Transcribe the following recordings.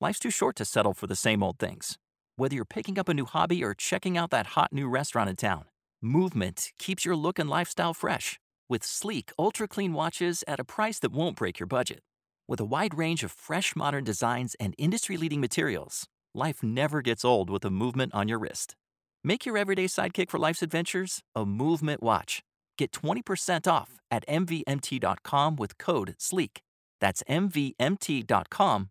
Life's too short to settle for the same old things. Whether you're picking up a new hobby or checking out that hot new restaurant in town, Movement keeps your look and lifestyle fresh with sleek, ultra clean watches at a price that won't break your budget. With a wide range of fresh, modern designs and industry leading materials, life never gets old with a movement on your wrist. Make your everyday sidekick for life's adventures a movement watch. Get 20% off at MVMT.com with code SLEEK. That's MVMT.com,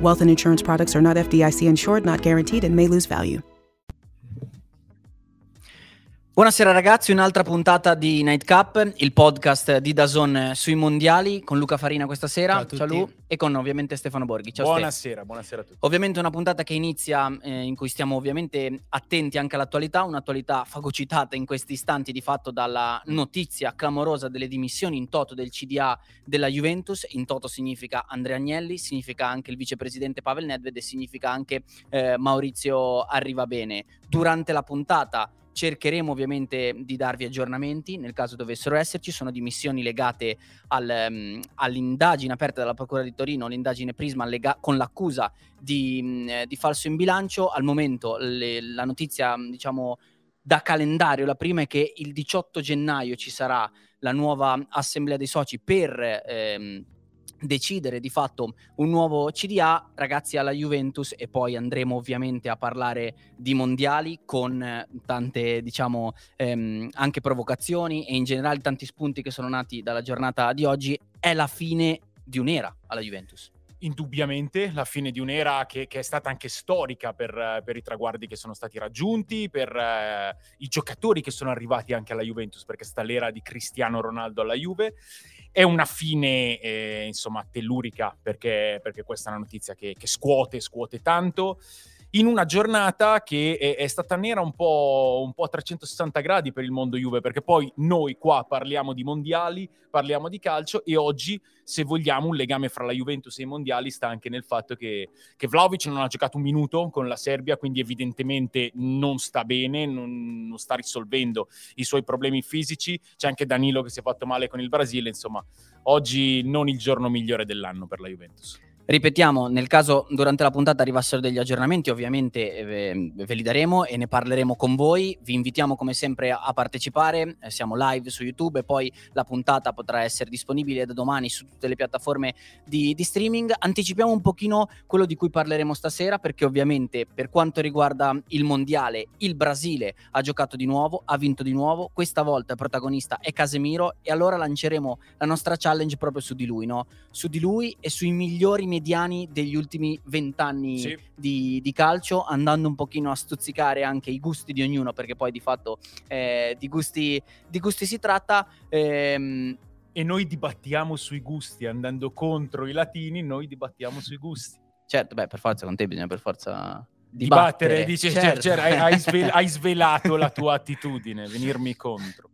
Wealth and insurance products are not FDIC insured, not guaranteed, and may lose value. Buonasera ragazzi, un'altra puntata di Night Cup, il podcast di Dazon sui mondiali con Luca Farina questa sera, Ciao ciao Lu, e con ovviamente Stefano Borghi. Ciao buonasera, buonasera a tutti. Ovviamente una puntata che inizia eh, in cui stiamo ovviamente attenti anche all'attualità, un'attualità fagocitata in questi istanti di fatto dalla notizia clamorosa delle dimissioni in toto del CDA della Juventus. In toto significa Andrea Agnelli, significa anche il vicepresidente Pavel Nedved e significa anche eh, Maurizio Arrivabene. Durante la puntata cercheremo ovviamente di darvi aggiornamenti nel caso dovessero esserci, sono dimissioni legate al, um, all'indagine aperta dalla Procura di Torino, l'indagine Prisma lega- con l'accusa di, mh, di, falso in bilancio. Al momento le, la notizia diciamo da calendario, la prima è che il 18 gennaio ci sarà la nuova assemblea dei soci per ehm, decidere di fatto un nuovo CDA, ragazzi alla Juventus e poi andremo ovviamente a parlare di mondiali con tante diciamo ehm, anche provocazioni e in generale tanti spunti che sono nati dalla giornata di oggi, è la fine di un'era alla Juventus indubbiamente la fine di un'era che, che è stata anche storica per, per, i traguardi che sono stati raggiunti, per eh, i giocatori che sono arrivati anche alla Juventus, perché sta l'era di Cristiano Ronaldo alla Juve. È una fine, eh, insomma, tellurica, perché, perché, questa è una notizia che, che scuote, scuote tanto in una giornata che è, è stata nera un po', un po', a 360 gradi per il mondo Juve, perché poi noi qua parliamo di mondiali, parliamo di calcio e oggi, se vogliamo, un legame fra la Juventus e i mondiali sta anche nel fatto che, che Vlaovic non ha giocato un minuto con la Serbia, quindi evidentemente non sta bene, non, non sta risolvendo i suoi problemi fisici. C'è anche Danilo che si è fatto male con il Brasile, insomma, oggi non il giorno migliore dell'anno per la Juventus. Ripetiamo, nel caso durante la puntata arrivassero degli aggiornamenti, ovviamente eh, ve li daremo e ne parleremo con voi. Vi invitiamo come sempre a partecipare, eh, siamo live su YouTube e poi la puntata potrà essere disponibile da domani su tutte le piattaforme di, di streaming. Anticipiamo un pochino quello di cui parleremo stasera perché ovviamente per quanto riguarda il mondiale, il Brasile ha giocato di nuovo, ha vinto di nuovo, questa volta il protagonista è Casemiro e allora lanceremo la nostra challenge proprio su di lui, no? Su di lui e sui migliori mediani degli ultimi vent'anni Sì. di, di calcio, andando un pochino a stuzzicare anche i gusti di ognuno, perché poi di fatto eh, di, gusti, di gusti si tratta. Ehm, E noi dibattiamo sui gusti, andando contro i latini, noi dibattiamo sui gusti. certo, beh, per forza con te bisogna per forza Dibattere, dibattere. dice, certo. cioè, cioè, hai, svel- hai svelato la tua attitudine, venirmi contro.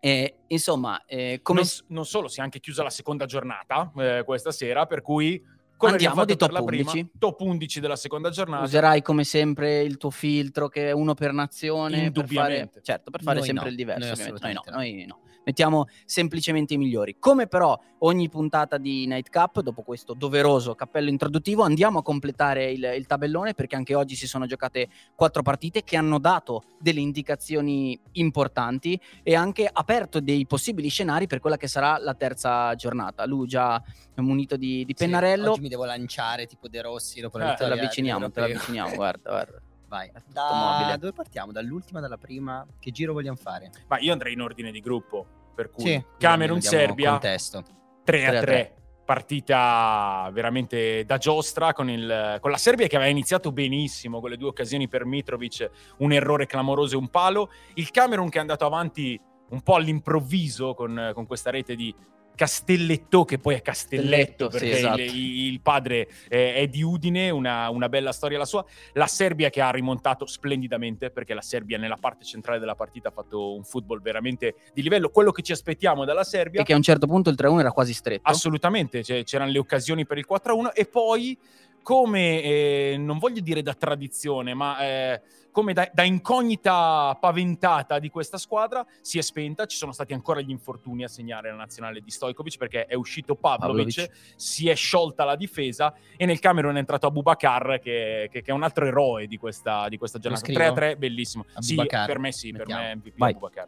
Eh, insomma, eh, come non, non solo, si è anche chiusa la seconda giornata eh, questa sera, per cui come Andiamo di top la prima, 11. top 11 della seconda giornata. userai come sempre il tuo filtro che è uno per nazione per fare, certo per fare Noi sempre no, il diverso noi noi no, noi no. Mettiamo semplicemente i migliori. Come però ogni puntata di Night Cup dopo questo doveroso cappello introduttivo andiamo a completare il, il tabellone perché anche oggi si sono giocate quattro partite che hanno dato delle indicazioni importanti e anche aperto dei possibili scenari per quella che sarà la terza giornata. Lui già munito di, di Sì, pennarello. oggi mi devo lanciare tipo De Rossi dopo la Eh, te l'avviciniamo te l'avviciniamo guarda guarda Vai. Da dove partiamo? Dall'ultima, dalla prima? Che giro vogliamo fare? Ma io andrei in ordine di gruppo, per cui Sì, Camerun, diamo Serbia, Contesto. 3 a 3 a 3. Partita veramente da giostra con, il- con la Serbia che aveva iniziato benissimo con le due occasioni per Mitrovic, un errore clamoroso e un palo. Il Camerun che è andato avanti un po' all'improvviso con, con questa rete di Castelletto, che poi è Castelletto, Castelletto, sì, perché esatto. il, il padre eh, è di Udine, una, una bella storia la sua. La Serbia che ha rimontato splendidamente, perché la Serbia nella parte centrale della partita ha fatto un football veramente di livello, quello che ci aspettiamo dalla Serbia. E che a un certo punto il 3-1 era quasi stretto. Assolutamente, cioè, c'erano le occasioni per il 4-1 e poi come, eh, non voglio dire da tradizione, ma eh, come da, da incognita paventata di questa squadra, si è spenta, ci sono stati ancora gli infortuni a segnare la nazionale di Stojkovic perché è uscito Pavlovic, Pavlovic. si è sciolta la difesa e nel Camerun è entrato Abubakar che, che, che è un altro eroe di questa, di questa giornata. scrivo? 3-3, bellissimo. Sì, per me sì, per Mettiamo. me MVP Vai. Abubakar.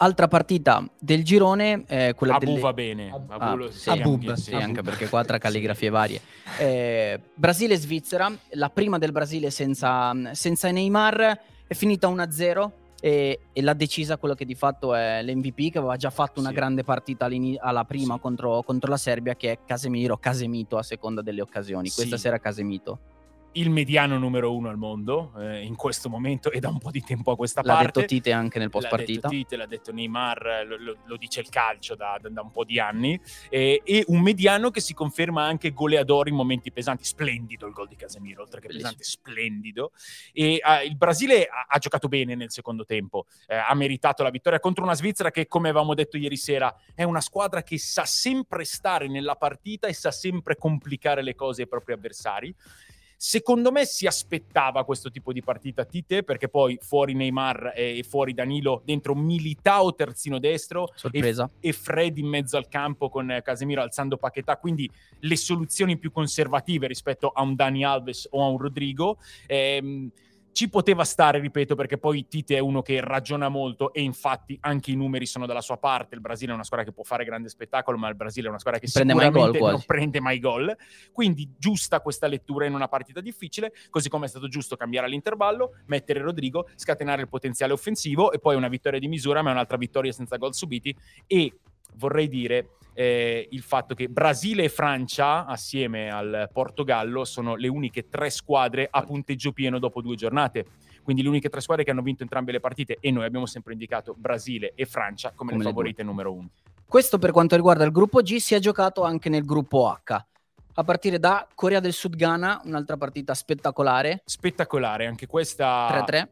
Altra partita del girone, eh, quella Abu delle... va bene. Ab- Abu Ah, lo- sì, Abub. Sì, Abub. anche perché qua tra Sì. calligrafie varie. Eh, Brasile-Svizzera, la prima del Brasile senza, senza Neymar, è finita 1-0 e, e l'ha decisa quello che di fatto è l'MVP, che aveva già fatto una Sì. grande partita alla prima Sì. contro, contro la Serbia, che è Casemiro, Casemito a seconda delle occasioni. Questa Sì. sera Casemito. Il mediano numero uno al mondo eh, in questo momento e da un po' di tempo a questa L'ha parte. detto Tite anche nel post L'ha partita. detto Tite, l'ha detto Neymar, lo, lo- lo dice il calcio da, da- un po' di anni. Eh, e un mediano che si conferma anche goleador in momenti pesanti. Splendido il gol di Casemiro, oltre che Bellissimo. pesante, splendido. E ah, il Brasile ha, ha giocato bene nel secondo tempo, eh, ha meritato la vittoria contro una Svizzera che, come avevamo detto ieri sera, è una squadra che sa sempre stare nella partita e sa sempre complicare le cose ai propri avversari. Secondo me si aspettava questo tipo di partita Tite perché poi fuori Neymar e fuori Danilo dentro Militao terzino destro e, Sorpresa. e Fred in mezzo al campo con Casemiro alzando Paquetà, quindi le soluzioni più conservative rispetto a un Dani Alves o a un Rodrigo. Ehm, ci poteva stare, ripeto, perché poi Tite è uno che ragiona molto e infatti anche i numeri sono dalla sua parte. Il Brasile è una squadra che può fare grande spettacolo, ma il Brasile è una squadra che Prende sicuramente non prende mai gol. Quindi giusta questa lettura in una partita difficile, così come è stato giusto cambiare all'intervallo, mettere Rodrigo, scatenare il potenziale offensivo e poi una vittoria di misura, ma è un'altra vittoria senza gol subiti e vorrei dire eh, il fatto che Brasile e Francia, assieme al Portogallo, sono le uniche tre squadre a punteggio pieno dopo due giornate. Quindi le uniche tre squadre che hanno vinto entrambe le partite e noi abbiamo sempre indicato Brasile e Francia come, Come le favorite numero uno. Questo per quanto riguarda il gruppo G, si è giocato anche nel gruppo H. A partire da Corea del Sud Ghana, un'altra partita spettacolare. Spettacolare, anche questa... 3-3.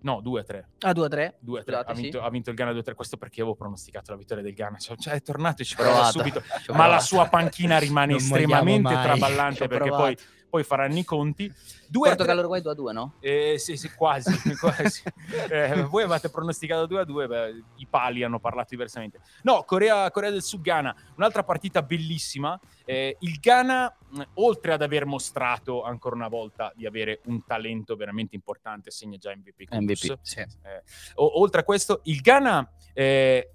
No, 2-3. Ah, 2-3. 2-3. Scusate, ha, sì. vinto, ha vinto il Ghana 2-3. Questo perché avevo pronosticato la vittoria del Ghana. Cioè, cioè, è tornato e ci prova subito. Ma la sua panchina rimane Non estremamente traballante perché provato. poi, poi faranno i conti. 2 Portogallo Uruguay 2-2, no? Eh, sì, sì, quasi. quasi. Eh, voi avete pronosticato 2 a 2, beh, i pali hanno parlato diversamente. No, Corea, Corea del Sud Ghana, un'altra partita bellissima. Eh, il Ghana, oltre ad aver mostrato ancora una volta di avere un talento veramente importante, segna già MVP. MVP, sì. Eh, oltre a questo, il Ghana, eh,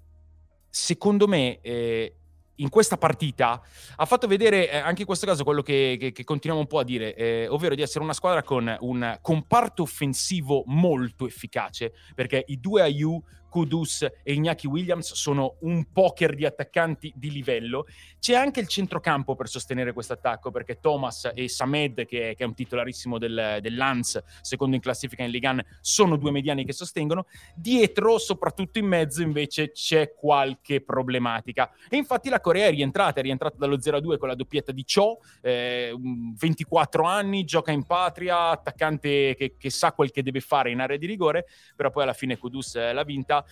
secondo me, eh, in questa partita ha fatto vedere eh, anche in questo caso quello che, che- che continuiamo un po' a dire, eh, ovvero di essere una squadra con un comparto offensivo molto efficace, perché i due AU, Kudus e Iñaki Williams sono un poker di attaccanti di livello. C'è anche il centrocampo per sostenere questo attacco, perché Thomas e Samed, che è, che è un titolarissimo del, del Lens, secondo in classifica in Ligan, sono due mediani che sostengono. Dietro, soprattutto in mezzo, invece c'è qualche problematica. E infatti la Corea è rientrata, è rientrata dallo 0-2 con la doppietta di Cho, eh, un 24 anni, gioca in patria, attaccante che, che sa quel che deve fare in area di rigore, però poi alla fine Kudus eh, l'ha vinta.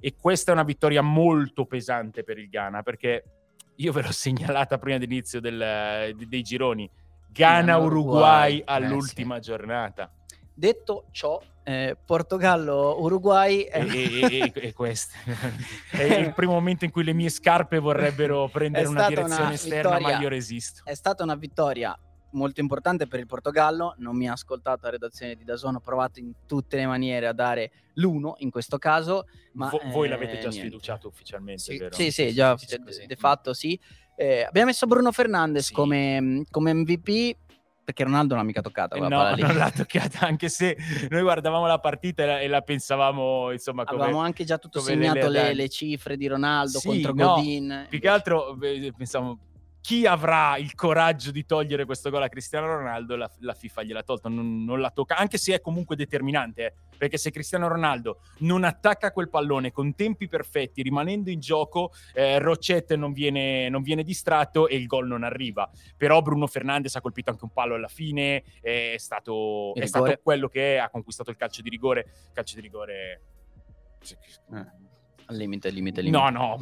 E questa è una vittoria molto pesante per il Ghana, perché io ve l'ho segnalata prima dell'inizio del- dei gironi. Ghana-Uruguay Ghana-Uruguay, all'ultima giornata. Detto ciò, eh, Portogallo-Uruguay è, E, e- e- e questo è il primo momento in cui le mie scarpe vorrebbero prendere una direzione una esterna, vittoria- ma io resisto. è stata una vittoria molto importante per il Portogallo. Non mi ha ascoltato la redazione di Dazon, ho provato in tutte le maniere a dare l'uno in questo caso. Ma, Vo- voi eh, l'avete già niente. sfiduciato ufficialmente, Sì, vero? Sì, sì, già sì, sì, de, fatto sì. Eh, abbiamo messo Bruno Fernandes come, come MVP perché Ronaldo non l'ha mica toccata quella No, palla lì. non l'ha toccata, anche se noi guardavamo la partita e la, e la pensavamo, insomma, come... Avevamo anche già tutto segnato le, Adani. le cifre di Ronaldo Sì, contro no, Godin. Più che altro eh, pensavo chi avrà il coraggio di togliere questo gol a Cristiano Ronaldo, la, la FIFA gliel'ha tolto, non, non, la tocca, anche se è comunque determinante, eh, perché se Cristiano Ronaldo non attacca quel pallone con tempi perfetti, rimanendo in gioco, eh, Roccette non viene, non viene, distratto e il gol non arriva. Però Bruno Fernandes ha colpito anche un palo alla fine, è stato, è stato quello che è, ha conquistato il calcio di rigore, calcio di rigore... Eh al limite, limite, limite. No, no,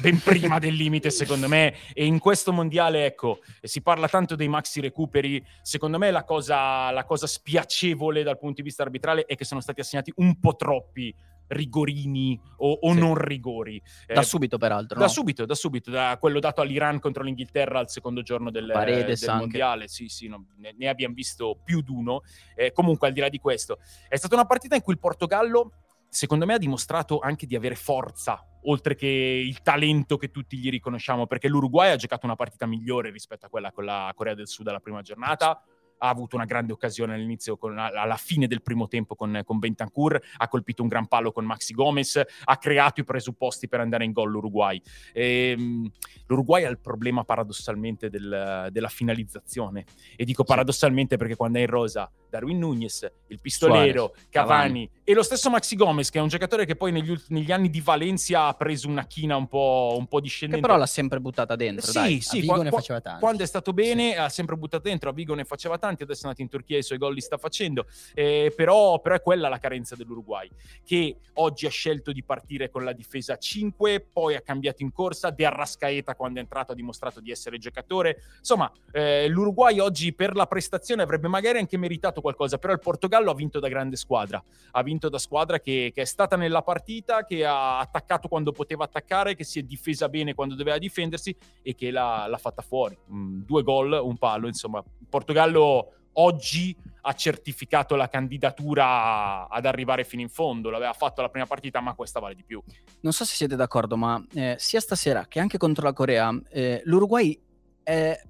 ben prima del limite secondo me. E in questo mondiale, ecco, si parla tanto dei maxi recuperi. Secondo me la cosa, la cosa spiacevole dal punto di vista arbitrale è che sono stati assegnati un po' troppi rigorini o, o sì. non rigori. Da eh, subito, peraltro. Da no? subito, da subito, da quello dato all'Iran contro l'Inghilterra al secondo giorno del, del mondiale. Sì, sì, no, ne, ne, abbiamo visto più di uno. Eh, comunque, al di là di questo, è stata una partita in cui il Portogallo secondo me ha dimostrato anche di avere forza, oltre che il talento che tutti gli riconosciamo, perché l'Uruguay ha giocato una partita migliore rispetto a quella con la Corea del Sud alla prima giornata. Ha avuto una grande occasione all'inizio, con, alla fine del primo tempo con, con Bentancur, ha colpito un gran palo con Maxi Gomez, ha creato i presupposti per andare in gol l'Uruguay. E, ehm, L'Uruguay ha il problema paradossalmente del, della finalizzazione, e dico paradossalmente perché quando è in rosa Darwin Nunez, il pistolero, Suarez, Cavani, Cavani, e lo stesso Maxi Gomez, che è un giocatore che poi negli, negli anni di Valencia ha preso una china un po', un po discendente. Che però l'ha sempre buttata dentro. Sì, dai. sì, qua, faceva tanto. Quando è stato bene sì. ha sempre buttato dentro, a Vigo ne faceva tanti, adesso è andato in Turchia e i suoi gol li sta facendo. Eh, però, però, è quella la carenza dell'Uruguay, che oggi ha scelto di partire con la difesa 5, poi ha cambiato in corsa, De Arrascaeta quando è entrato ha dimostrato di essere giocatore. Insomma, eh, l'Uruguay oggi per la prestazione avrebbe magari anche meritato qualcosa, però il Portogallo ha vinto da grande squadra, ha vinto da squadra che, che è stata nella partita, che ha attaccato quando poteva attaccare, che si è difesa bene quando doveva difendersi e che l'ha, l'ha fatta fuori. Mm, due gol, un palo, insomma, il Portogallo oggi ha certificato la candidatura ad arrivare fino in fondo. L'aveva fatto la prima partita, ma questa vale di più. Non so se siete d'accordo, ma eh, sia stasera che anche contro la Corea, eh, l'Uruguay è,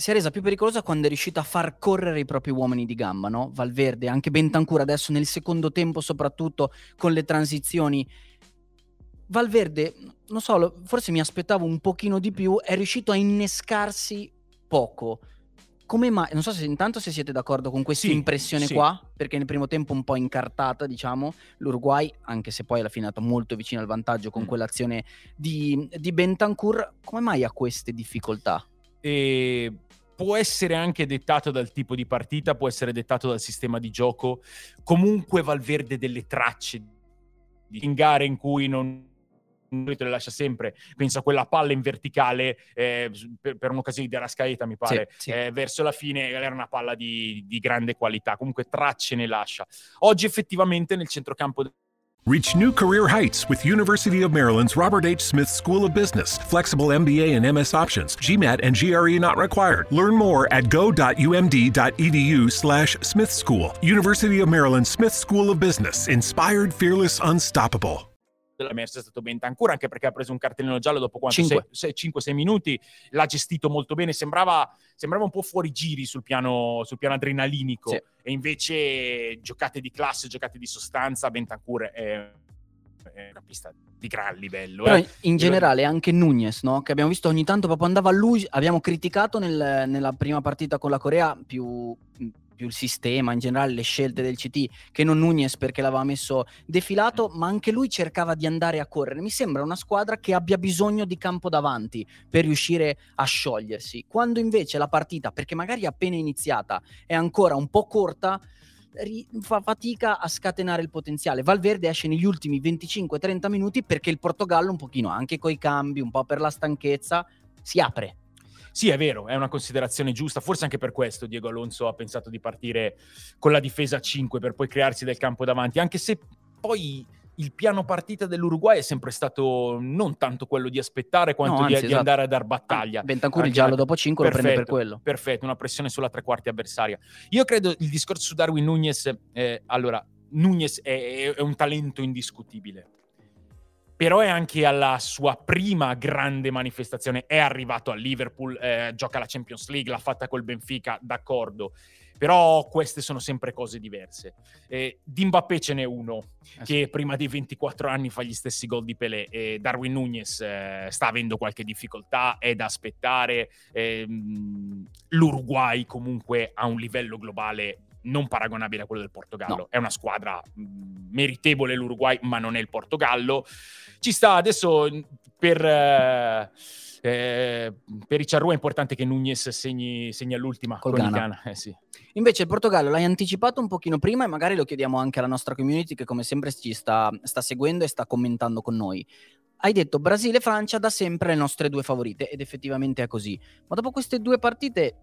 si è resa più pericolosa quando è riuscita a far correre i propri uomini di gamba, no? Valverde, anche Bentancur adesso nel secondo tempo, soprattutto con le transizioni. Valverde, non so, forse mi aspettavo un pochino di più, è riuscito a innescarsi poco come mai, non so se intanto se siete d'accordo con questa sì, impressione sì. qua, perché nel primo tempo un po' incartata, diciamo, l'Uruguay, anche se poi alla fine è andato molto vicino al vantaggio con mm. quell'azione di, di Bentancur, come mai ha queste difficoltà? E può essere anche dettato dal tipo di partita, può essere dettato dal sistema di gioco, comunque Valverde delle tracce in gare in cui non te le lascia sempre. Penso a quella palla in verticale eh, per, per, un'occasione di Arascaeta, mi pare, sì, sì. Eh, verso la fine era una palla di, di grande qualità. Comunque tracce ne lascia. Oggi effettivamente nel centrocampo Reach new career heights with University of Maryland's Robert H. Smith School of Business. Flexible MBA and MS options. GMAT and GRE not required. Learn more at go.umd.edu slash Smith School. University of Maryland Smith School of Business. Inspired, fearless, unstoppable. Della Merce è stato Bentancur, anche perché ha preso un cartellino giallo dopo 5-6 minuti, l'ha gestito molto bene, sembrava, sembrava, un po' fuori giri sul piano, sul piano adrenalinico, sì. e invece giocate di classe, giocate di sostanza, Bentancur è una pista di gran livello. Eh. in generale anche Nunez, no? che abbiamo visto ogni tanto proprio andava a lui, abbiamo criticato nel, nella prima partita con la Corea più più il sistema, in generale le scelte del CT, che non Nunez perché l'aveva messo defilato, ma anche lui cercava di andare a correre. Mi sembra una squadra che abbia bisogno di campo davanti per riuscire a sciogliersi. Quando invece la partita, perché magari appena iniziata, è ancora un po' corta, fa fatica a scatenare il potenziale. Valverde esce negli ultimi 25-30 minuti perché il Portogallo un pochino, anche coi cambi, un po' per la stanchezza, si apre sì, è vero, è una considerazione giusta. Forse anche per questo Diego Alonso ha pensato di partire con la difesa a 5 per poi crearsi del campo davanti, anche se poi il piano partita dell'Uruguay è sempre stato non tanto quello di aspettare quanto no, anzi, di, esatto. di, andare a dar battaglia. Ah, Bentancur il giallo dopo 5 perfetto, lo prende per quello. Perfetto, una pressione sulla tre quarti avversaria. Io credo il discorso su Darwin Nunez, eh, allora, Nunez è, è un talento indiscutibile però è anche alla sua prima grande manifestazione. È arrivato a Liverpool, eh, gioca la Champions League, l'ha fatta col Benfica, d'accordo. Però queste sono sempre cose diverse. Eh, di Mbappé ce n'è uno Eh che prima dei 24 anni fa gli stessi gol di Pelé. E Darwin Nunez eh, sta avendo qualche difficoltà, è da aspettare. Ehm, L'Uruguay comunque ha un livello globale non paragonabile a quello del Portogallo. No. È una squadra mh, meritevole l'Uruguay, ma non è il Portogallo. Ci sta adesso mh, per... eh, eh, per i Charrua è importante che Nunez segni, segni all'ultima Col con Ghana. Ghana. Eh, sì. Invece il Portogallo l'hai anticipato un pochino prima e magari lo chiediamo anche alla nostra community che come sempre ci sta, sta seguendo e sta commentando con noi. Hai detto Brasile e Francia da sempre le nostre due favorite ed effettivamente è così. Ma dopo queste due partite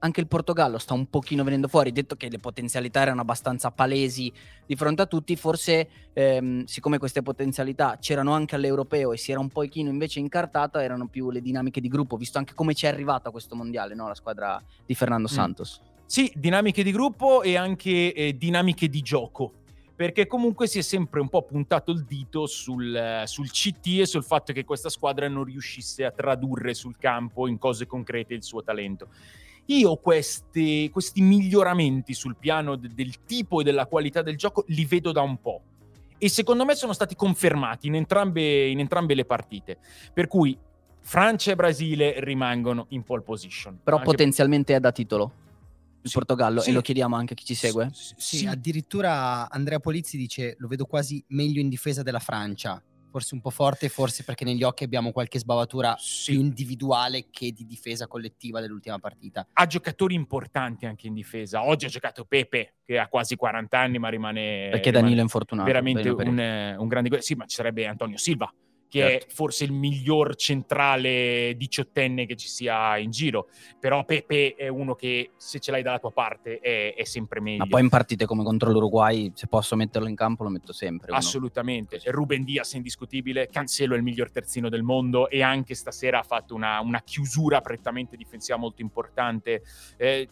anche il Portogallo sta un pochino venendo fuori, detto che le potenzialità erano abbastanza palesi di fronte a tutti, forse ehm, siccome queste potenzialità c'erano anche all'europeo e si era un pochino invece incartata, erano più le dinamiche di gruppo, visto anche come ci è arrivata a questo mondiale, no? la squadra di Fernando Mm. Santos. Sì, dinamiche di gruppo e anche eh, dinamiche di gioco. Perché comunque si è sempre un po' puntato il dito sul, sul CT e sul fatto che questa squadra non riuscisse a tradurre sul campo in cose concrete il suo talento. Io questi, questi miglioramenti sul piano de- del tipo e della qualità del gioco li vedo da un po'. E secondo me sono stati confermati in entrambe, in entrambe le partite. Per cui Francia e Brasile rimangono in pole position. Però Anche- potenzialmente è da titolo il Sì, Portogallo sì. e lo chiediamo anche a chi ci segue. Sì, sì, addirittura Andrea Polizzi dice lo vedo quasi meglio in difesa della Francia. Forse un po' forte, forse perché negli occhi abbiamo qualche sbavatura Sì. più individuale che di difesa collettiva dell'ultima partita. ha giocatori importanti anche in difesa. Oggi ha giocato Pepe, che ha quasi 40 anni, ma rimane, Perché rimane Danilo è infortunato. veramente un, eh, un grande... Sì, ma ci sarebbe Antonio Silva, che Certo. è forse il miglior centrale diciottenne che ci sia in giro. Però Pepe è uno che, se ce l'hai dalla tua parte, è, è sempre meglio. Ma poi in partite come contro l'Uruguay, se posso metterlo in campo, lo metto sempre. uno. Assolutamente. Ruben Diaz è indiscutibile, Cancelo è il miglior terzino del mondo e anche stasera ha fatto una, una chiusura prettamente difensiva molto importante. Eh,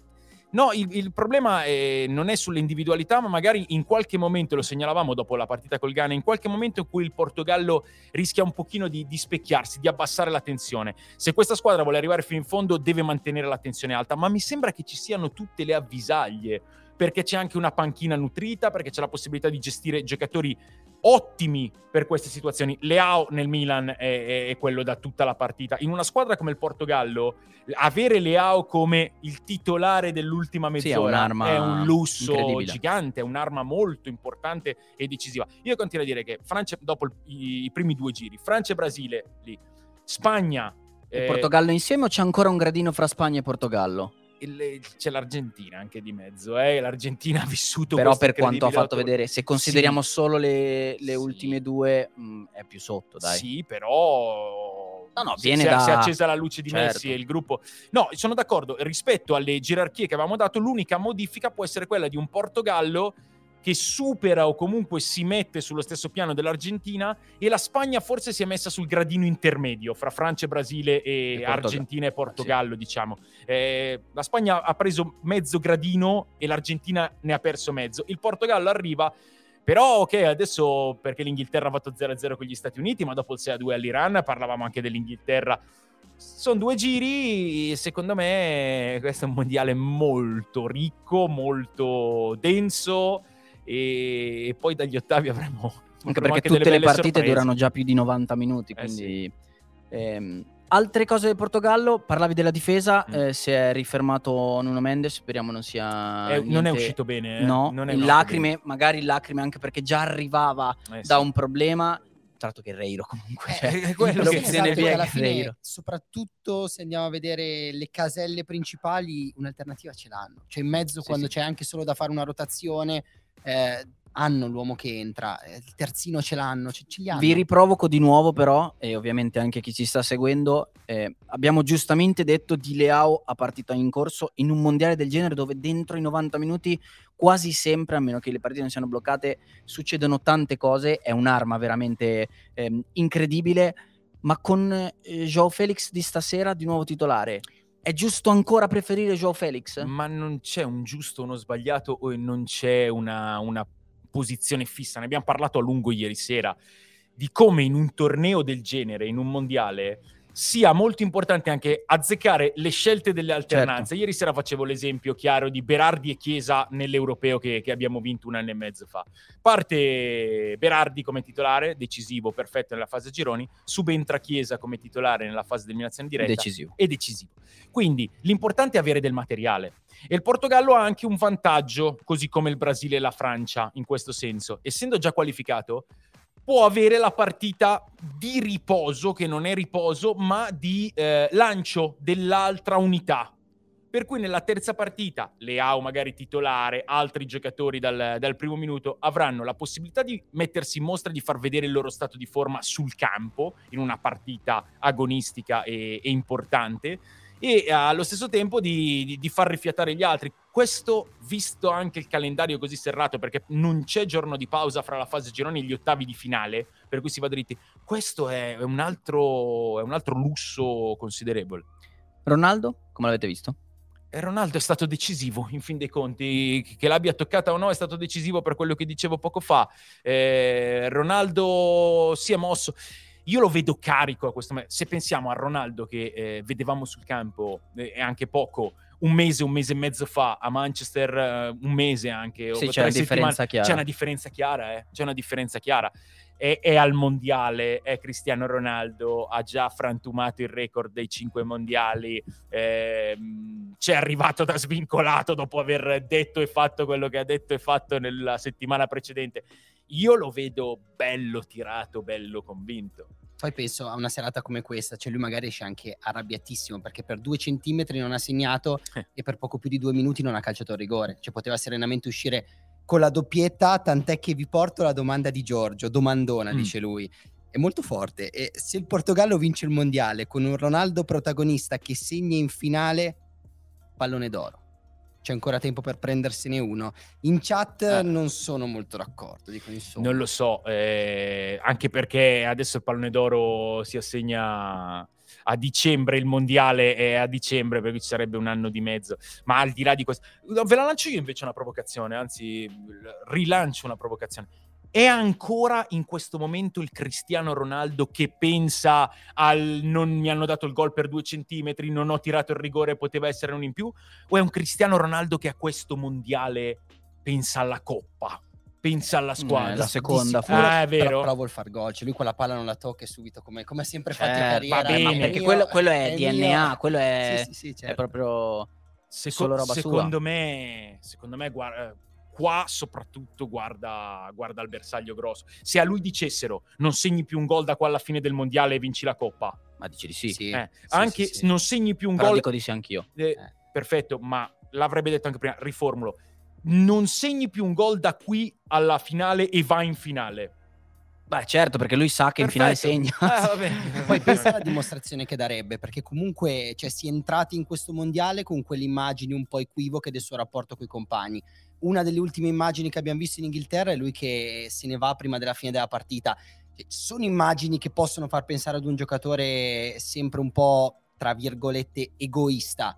no, il, il problema eh, non è sulle individualità, ma magari in qualche momento, lo segnalavamo dopo la partita col Ghana, in qualche momento in cui il Portogallo rischia un pochino di, di specchiarsi, di abbassare la tensione. Se questa squadra vuole arrivare fino in fondo deve mantenere la tensione alta, ma mi sembra che ci siano tutte le avvisaglie perché c'è anche una panchina nutrita, perché c'è la possibilità di gestire giocatori ottimi per queste situazioni. Leao nel Milan è, è- è quello da tutta la partita. In una squadra come il Portogallo, avere Leao come il titolare dell'ultima Sì, è mezz'ora è un lusso gigante, è un'arma molto importante e decisiva. Io continuo a dire che Francia, dopo i, i primi due giri, Francia e Brasile lì, Spagna... E eh, Portogallo insieme o c'è ancora un gradino fra Spagna e Portogallo? Il- c'è l'Argentina anche di mezzo, eh? l'Argentina ha vissuto Però per quanto ha fatto vedere, se consideriamo Sì. solo le, le Sì. ultime due, mh, è più sotto, dai. Sì, però No, no, viene se, da- se è accesa la luce di Certo. Messi e il gruppo. No, sono d'accordo, rispetto alle gerarchie che avevamo dato, l'unica modifica può essere quella di un Portogallo che supera o comunque si mette sullo stesso piano dell'Argentina e la Spagna forse si è messa sul gradino intermedio fra Francia, Brasile e, E. Argentina e Portogallo, diciamo. Eh, la Spagna ha preso mezzo gradino e l'Argentina ne ha perso mezzo. Il Portogallo arriva però, ok, adesso perché l'Inghilterra ha fatto 0-0 con gli Stati Uniti, ma dopo il 6-2 all'Iran parlavamo anche dell'Inghilterra. Sono due giri, secondo me questo è un mondiale molto ricco, molto denso e poi dagli ottavi avremo... Anche perché delle tutte le partite sorprese. durano già più di 90 minuti, Eh, quindi... ehm, altre cose del Portogallo, parlavi della difesa, Mm. eh, si è rifermato Nuno Mendes, speriamo non sia... Eh, non è uscito bene. eh? No, non è in lacrime, magari in lacrime anche perché già arrivava bene. Eh, da sì. un problema. Tra l'altro che Reiro comunque. cioè, Eh, è quello lo che- se ne esatto, piega alla fine, Reiro. soprattutto se andiamo a vedere le caselle principali, un'alternativa ce l'hanno. Cioè in mezzo, Sì, quando sì. c'è anche solo da fare una rotazione, eh, hanno l'uomo che entra, eh, il terzino ce l'hanno, ce, ce li hanno. Vi riprovoco di nuovo però, e ovviamente anche chi ci sta seguendo, eh, abbiamo giustamente detto di Leao a partita in corso in un mondiale del genere dove dentro i 90 minuti quasi sempre, a meno che le partite non siano bloccate, succedono tante cose, è un'arma veramente ehm, incredibile, ma con eh, Joao Felix di stasera di nuovo titolare. È giusto ancora preferire Joao Felix? Ma non c'è un giusto o uno sbagliato o non c'è una, una posizione fissa. Ne abbiamo parlato a lungo ieri sera di come in un torneo del genere, in un mondiale, sia molto importante anche azzeccare le scelte delle alternanze. Certo. Ieri sera facevo l'esempio chiaro di Berardi e Chiesa nell'europeo che, che abbiamo vinto un anno e mezzo fa. Parte Berardi come titolare, decisivo, perfetto nella fase gironi, subentra Chiesa come titolare nella fase di eliminazione diretta Decisivo. e decisivo. Quindi l'importante è avere del materiale. E il Portogallo ha anche un vantaggio, così come il Brasile e la Francia in questo senso. Essendo già qualificato, può avere la partita di riposo, che non è riposo, ma di eh, lancio dell'altra unità. Per cui nella terza partita, Leao magari titolare, altri giocatori dal, dal primo minuto avranno la possibilità di mettersi in mostra di far vedere il loro stato di forma sul campo, in una partita agonistica e, e importante, e eh, allo stesso tempo di, di- di far rifiatare gli altri. Questo visto anche il calendario così serrato, perché non c'è giorno di pausa fra la fase gironi e gli ottavi di finale, per cui si va dritti. Questo è un altro, è un altro lusso considerevole. Ronaldo, come l'avete visto? E Ronaldo è stato decisivo, in fin dei conti, che l'abbia toccata o no, è stato decisivo per quello che dicevo poco fa. Eh, Ronaldo si è mosso. Io lo vedo carico a questo momento. Se pensiamo a Ronaldo che eh, vedevamo sul campo eh, e anche poco, un mese, un mese e mezzo fa a Manchester, eh, un mese anche, Sì, c'è una differenza chiara. C'è una differenza chiara, eh? C'è una differenza chiara. È, è al mondiale, è Cristiano Ronaldo, ha già frantumato il record dei cinque mondiali, ehm, c'è arrivato da svincolato dopo aver detto e fatto quello che ha detto e fatto nella settimana precedente. Io lo vedo bello tirato, bello convinto. Poi penso a una serata come questa, cioè lui magari esce anche arrabbiatissimo perché per due centimetri non ha segnato Eh. e per poco più di due minuti non ha calciato il rigore. Cioè poteva serenamente uscire con la doppietta, tant'è che vi porto la domanda di Giorgio, domandona Mm. dice lui. È molto forte e se il Portogallo vince il mondiale con un Ronaldo protagonista che segna in finale, pallone d'oro. C'è ancora tempo per prendersene uno. In chat Eh. non sono molto d'accordo, dico insomma. Non lo so, eh, anche perché adesso il pallone d'oro si assegna a dicembre, il mondiale è a dicembre, per cui ci sarebbe un anno di mezzo. Ma al di là di questo, ve la lancio io invece una provocazione, anzi rilancio una provocazione. È ancora in questo momento il Cristiano Ronaldo che pensa al non mi hanno dato il gol per due centimetri, non ho tirato il rigore, poteva essere un in più? O è un Cristiano Ronaldo che a questo mondiale pensa alla coppa, pensa alla squadra? Eh, la seconda, sicuro, Ah, è però- vero. Però vuol far gol. Cioè lui quella palla non la tocca e subito come, come ha sempre fatto in Eh, carriera. va bene, è perché mio, quello, quello è, mio. DNA, quello è, Sì, sì, sì, è certo. proprio... Seco- Solo roba sua. secondo me, secondo me guarda, qua soprattutto guarda, guarda il bersaglio grosso. Se a lui dicessero non segni più un gol da qua alla fine del mondiale e vinci la coppa, Ma dici di sì. Sì, eh, sì, anche sì, sì. non segni più un Però gol, dico di sì anch'io. eh, Eh. perfetto, ma l'avrebbe detto anche prima, riformulo. Non segni più un gol da qui alla finale e vai in finale. Beh, certo, perché lui sa che in finale segna. Perfetto. Bene. Poi pensa alla dimostrazione che darebbe, perché comunque cioè, si è entrati in questo mondiale con quelle immagini un po' equivoche del suo rapporto con i compagni. Una delle ultime immagini che abbiamo visto in Inghilterra è lui che se ne va prima della fine della partita. Cioè, Sono immagini che possono far pensare ad un giocatore sempre un po', tra virgolette, egoista.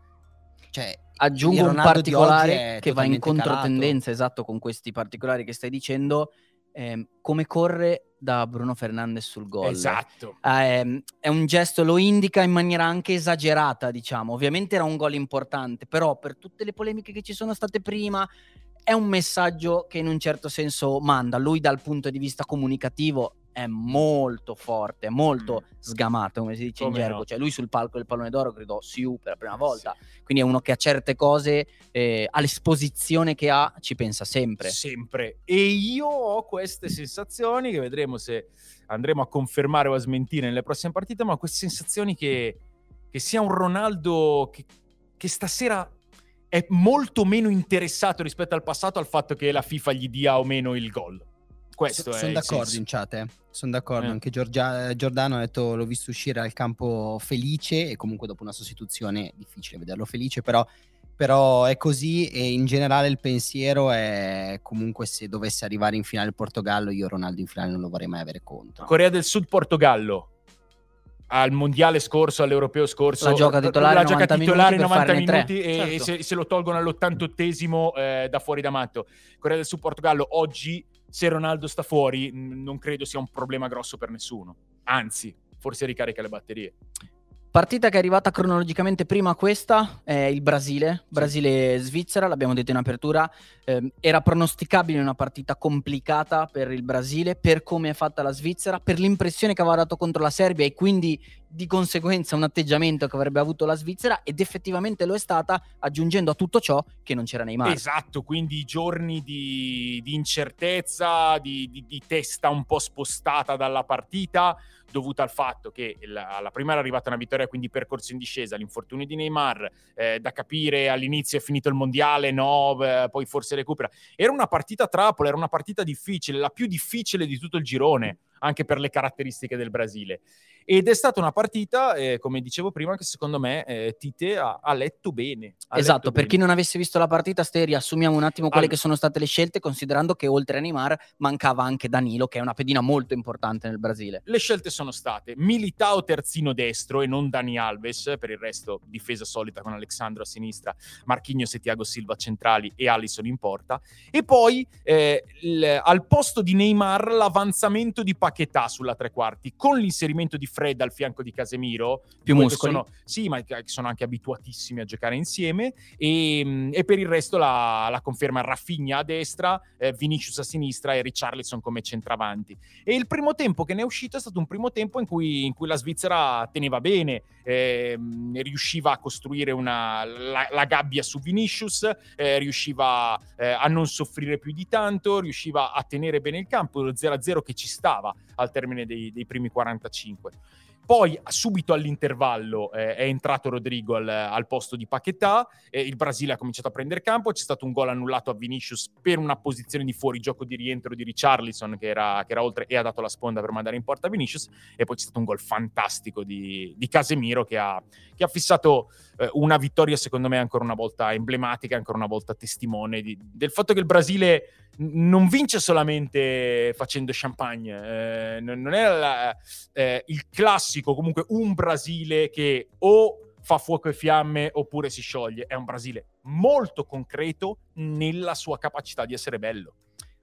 Cioè, Aggiungo un particolare è che va in totalmente calato. controtendenza, esatto, con questi particolari che stai dicendo. Ehm, come corre da Bruno Fernandes sul gol. Esatto. Ehm, è un gesto, lo indica in maniera anche esagerata, diciamo. Ovviamente era un gol importante, però per tutte le polemiche che ci sono state prima, è un messaggio che in un certo senso manda. Lui dal punto di vista comunicativo è molto forte, molto sgamato, come si dice in Come gergo. no. Cioè lui sul palco del pallone d'oro gridò Siu per la prima volta. Quindi è uno che a certe cose, eh, all'esposizione che ha, ci pensa sempre. Sempre. E io ho queste sensazioni che vedremo se andremo a confermare o a smentire nelle prossime partite, ma queste sensazioni che, che sia un Ronaldo che, che stasera è molto meno interessato rispetto al passato al fatto che la FIFA gli dia o meno il gol. Questo è sono d'accordo senso. in chat, eh. sono d'accordo. Eh. Anche Giorgia- Giordano ha detto l'ho visto uscire al campo felice e comunque dopo una sostituzione difficile vederlo felice, però, però è così e in generale il pensiero è comunque se dovesse arrivare in finale il Portogallo io Ronaldo in finale non lo vorrei mai avere contro. Corea del Sud Portogallo al mondiale scorso, all'europeo scorso, La gioca titolare la gioca 90 titolare minuti 90 per farne minuti e, Certo. e se, se lo tolgono all'88esimo eh, da fuori da matto. Corea del Sud Portogallo oggi se Ronaldo sta fuori non credo sia un problema grosso per nessuno. Anzi, forse ricarica le batterie. Partita che è arrivata cronologicamente prima a questa è il Brasile, Brasile-Svizzera, l'abbiamo detto in apertura, eh, era pronosticabile una partita complicata per il Brasile, per come è fatta la Svizzera, per l'impressione che aveva dato contro la Serbia e quindi di conseguenza un atteggiamento che avrebbe avuto la Svizzera ed effettivamente lo è stata, aggiungendo a tutto ciò che non c'era Neymar. Esatto, quindi giorni di, di incertezza, di, di, di testa un po' spostata dalla partita dovuta al fatto che la, alla prima era arrivata una vittoria, quindi percorso in discesa, l'infortunio di Neymar, eh, da capire all'inizio è finito il mondiale, no, beh, poi forse recupera. Era una partita trappola, era una partita difficile, la più difficile di tutto il girone, anche per le caratteristiche del Brasile. Ed è stata una partita, eh, come dicevo prima, che secondo me eh, Tite ha, ha, letto bene. Ha esatto, letto per bene. chi non avesse visto la partita, Ste, riassumiamo un attimo quelle All- che sono state le scelte, considerando che oltre a Neymar mancava anche Danilo, che è una pedina molto importante nel Brasile. Le scelte sono state Militao terzino destro e non Dani Alves, per il resto difesa solita con Alexandro a sinistra, Marquinhos e Thiago Silva centrali e Alisson in porta. E poi eh, il- al posto di Neymar l'avanzamento di Paquetà sulla tre quarti, con l'inserimento di Fred al fianco di Casemiro. Più muscoli. Sono, sì, ma che sono anche abituatissimi a giocare insieme. E, mh, e per il resto la, la conferma Rafinha a destra, eh, Vinicius a sinistra e Richarlison come centravanti. E il primo tempo che ne è uscito è stato un primo tempo in cui, in cui la Svizzera teneva bene, ehm, riusciva a costruire una, la, la gabbia su Vinicius, eh, riusciva eh, a non soffrire più di tanto, riusciva a tenere bene il campo, lo 0-0 che ci stava al termine dei, dei primi 45. Poi subito all'intervallo eh, è entrato Rodrigo al, al posto di Paquetà, eh, il Brasile ha cominciato a prendere campo, c'è stato un gol annullato a Vinicius per una posizione di fuorigioco di rientro di Richarlison che era, che era oltre e ha dato la sponda per mandare in porta Vinicius. E poi c'è stato un gol fantastico di, di Casemiro che ha, che ha fissato eh, una vittoria secondo me ancora una volta emblematica, ancora una volta testimone di- del fatto che il Brasile non vince solamente facendo champagne, eh, non non è la- eh, il classico comunque un Brasile che o fa fuoco e fiamme oppure si scioglie, è un Brasile molto concreto nella sua capacità di essere bello.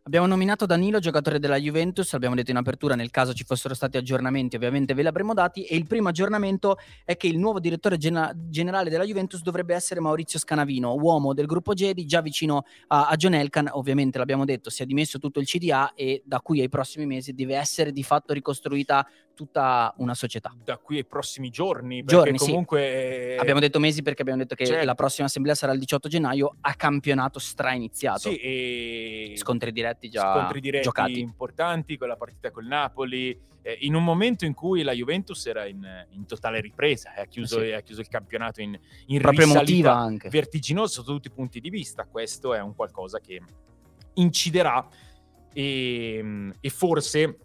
Abbiamo nominato Danilo, giocatore della Juventus, l'abbiamo detto in apertura, nel caso ci fossero stati aggiornamenti ovviamente ve li avremmo dati. E il primo aggiornamento è che il nuovo direttore gena- generale della Juventus dovrebbe essere Maurizio Scanavino, uomo del gruppo Gedi, già vicino a, a John Elkan, ovviamente l'abbiamo detto, si è dimesso tutto il CDA e da qui ai prossimi mesi deve essere di fatto ricostruita tutta una società. Da qui ai prossimi giorni, perché Giorni, sì. comunque... eh, Abbiamo detto mesi perché abbiamo detto che certo. la prossima assemblea sarà il 18 gennaio a campionato strainiziato. Sì, e... Scontri diretti già scontri diretti giocati. importanti, con la partita col Napoli, eh, in un momento in cui la Juventus era in, in totale ripresa, eh, ha, chiuso, Eh sì. ha chiuso il campionato in, in Proprio risalita anche. vertiginosa sotto tutti i punti di vista. Questo è un qualcosa che inciderà e, e forse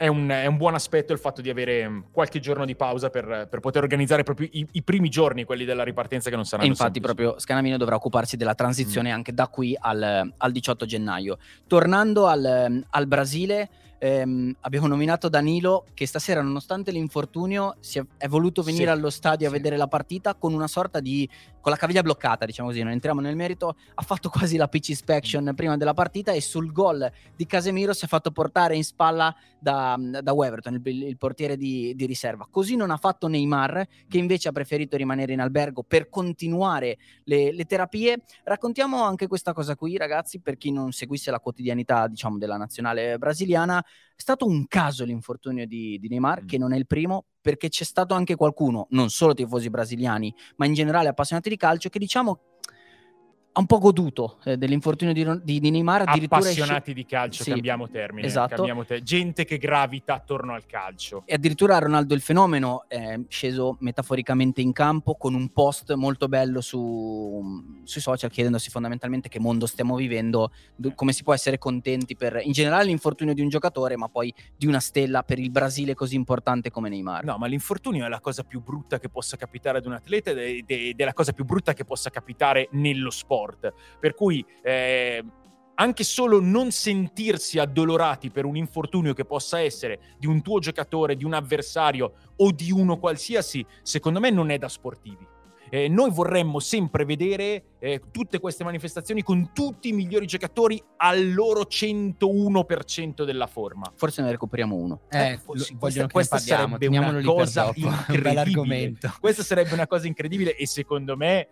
è un, è un buon aspetto il fatto di avere mm, qualche giorno di pausa per, per poter organizzare proprio i, i primi giorni, quelli della ripartenza che non E saranno infatti semplici. proprio Scanavino dovrà occuparsi della Mm. transizione anche da qui al, al 18 gennaio. Tornando al, al Brasile, ehm, abbiamo nominato Danilo che stasera nonostante l'infortunio si è, è voluto venire Sì, allo stadio a sì. vedere la partita con una sorta di... con la caviglia bloccata, diciamo così, non entriamo nel merito, ha fatto quasi la pitch inspection prima della partita e sul gol di Casemiro si è fatto portare in spalla da, da Weverton, il, il portiere di, di riserva. Così non ha fatto Neymar, che invece ha preferito rimanere in albergo per continuare le, le terapie. Raccontiamo anche questa cosa qui, ragazzi, per chi non seguisse la quotidianità, diciamo, della nazionale brasiliana. È stato un caso l'infortunio di, di Neymar, Mm. che non è il primo, perché c'è stato anche qualcuno, non solo tifosi brasiliani, ma in generale appassionati di calcio, che diciamo ha un po' goduto eh, dell'infortunio di, di- di Neymar. Appassionati di calcio, Sì, cambiamo termine. esatto. cambiamo te- gente che gravita attorno al calcio. E addirittura Ronaldo il fenomeno è sceso metaforicamente in campo con un post molto bello su- sui social chiedendosi fondamentalmente che mondo stiamo vivendo, do- come si può essere contenti per in generale l'infortunio di un giocatore, ma poi di una stella per il Brasile così importante come Neymar. No, ma l'infortunio è la cosa più brutta che possa capitare ad un atleta ed è- ed è la cosa più brutta che possa capitare nello sport. Per cui eh, anche solo non sentirsi addolorati per un infortunio che possa essere di un tuo giocatore, di un avversario o di uno qualsiasi, secondo me non è da sportivi. Eh, noi vorremmo sempre vedere eh, tutte queste manifestazioni con tutti i migliori giocatori al loro 101% della forma. Forse ne recuperiamo uno. Eh, sì, vogliono questa, sarebbe una cosa. Un incredibile. Questa sarebbe una cosa incredibile e secondo me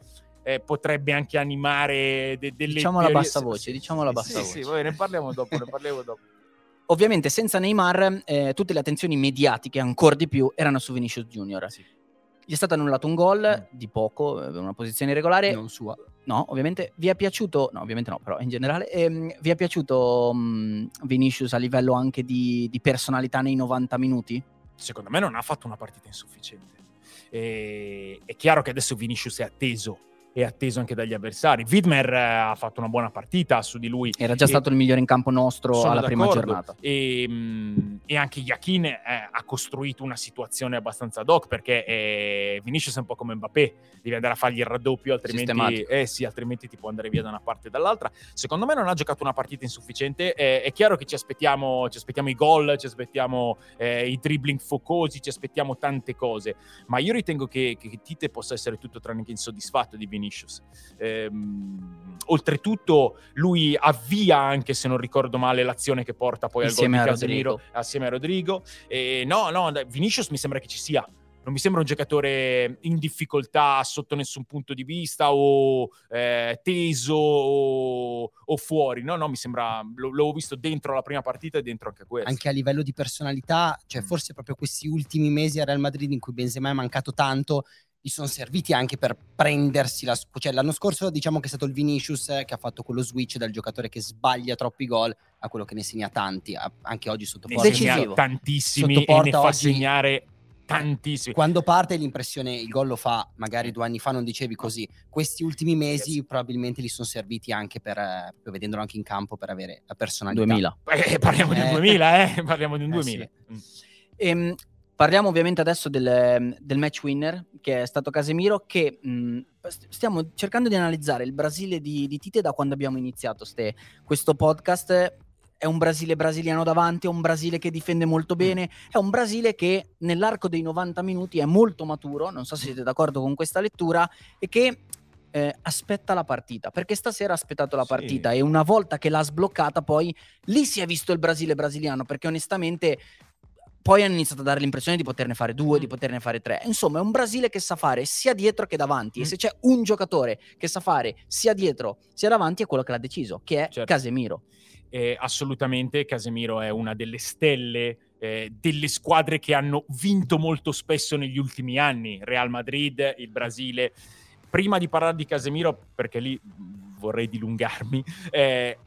eh, potrebbe anche animare de- delle Diciamo teorie- bassa sì, voce, diciamo sì, bassa sì, voce. Sì, poi ne parliamo dopo, ne parliamo dopo. Ovviamente senza Neymar eh, tutte le attenzioni mediatiche ancora di più erano su Vinicius Junior. Sì. Gli è stato annullato un gol Mm. di poco, eh, una posizione irregolare. Non sua. No, ovviamente vi è piaciuto, no, ovviamente no, però in generale, ehm, vi è piaciuto mh, Vinicius a livello anche di, di personalità nei 90 minuti? Secondo me non ha fatto una partita insufficiente. E- è chiaro che adesso Vinicius è atteso, è atteso anche dagli avversari. Widmer eh, ha fatto una buona partita su di lui. Era già E- stato il migliore in campo nostro alla prima giornata. E, mh, e anche Yakin eh, ha costruito una situazione abbastanza ad hoc perché eh, Vinicius è un po' come Mbappé, devi andare a fargli il raddoppio, altrimenti, eh, sì, altrimenti ti può andare via da una parte e dall'altra. Secondo me non ha giocato una partita insufficiente. Eh, è chiaro che ci aspettiamo, ci aspettiamo i gol, ci aspettiamo i dribbling focosi, ci aspettiamo tante cose, ma io ritengo che, che Tite possa essere tutto tranne che insoddisfatto di Vinicius. Ehm, oltretutto lui avvia anche se non ricordo male l'azione che porta poi Insieme al gol di Casemiro assieme a Rodrigo. E no no Vinicius mi sembra che ci sia. Non mi sembra un giocatore in difficoltà sotto nessun punto di vista o eh, teso o, o fuori. No no mi sembra lo- l'avevo visto dentro la prima partita e dentro anche questa. Anche a livello di personalità, cioè Mm. forse proprio questi ultimi mesi a Real Madrid in cui Benzema è mancato tanto, gli sono serviti anche per prendersi la... Cioè l'anno scorso diciamo che è stato il Vinicius eh, che ha fatto quello switch dal giocatore che sbaglia troppi gol a quello che ne segna tanti, a- anche oggi sotto porta. Decisivo. tantissimi Sotto e ne fa oggi- segnare tantissimi Quando parte l'impressione, il gol lo fa, magari due anni fa non dicevi così. Questi ultimi mesi Yes. probabilmente gli sono serviti anche per, eh, vedendolo anche in campo, per avere la personalità. 2000. Eh, parliamo di un Eh. 2000 eh parliamo di un Eh, 2000 sì. Mm. Ehm, parliamo ovviamente adesso del, del match winner, che è stato Casemiro, che mh, st- stiamo cercando di analizzare il Brasile di, di Tite da quando abbiamo iniziato ste- questo podcast. È un Brasile brasiliano davanti, è un Brasile che difende molto bene, è un Brasile che nell'arco dei 90 minuti è molto maturo, non so se siete d'accordo con questa lettura, e che eh, aspetta la partita, perché stasera ha aspettato la Sì. partita e una volta che l'ha sbloccata poi lì si è visto il Brasile brasiliano, perché onestamente poi hanno iniziato a dare l'impressione di poterne fare due, Mm. di poterne fare tre. Insomma, è un Brasile che sa fare sia dietro che davanti. Mm. E se c'è un giocatore che sa fare sia dietro sia davanti, è quello che l'ha deciso, che è Certo. Casemiro. Eh, assolutamente Casemiro è una delle stelle eh, delle squadre che hanno vinto molto spesso negli ultimi anni, Real Madrid, il Brasile. Prima di parlare di Casemiro, perché lì mh, vorrei dilungarmi, eh,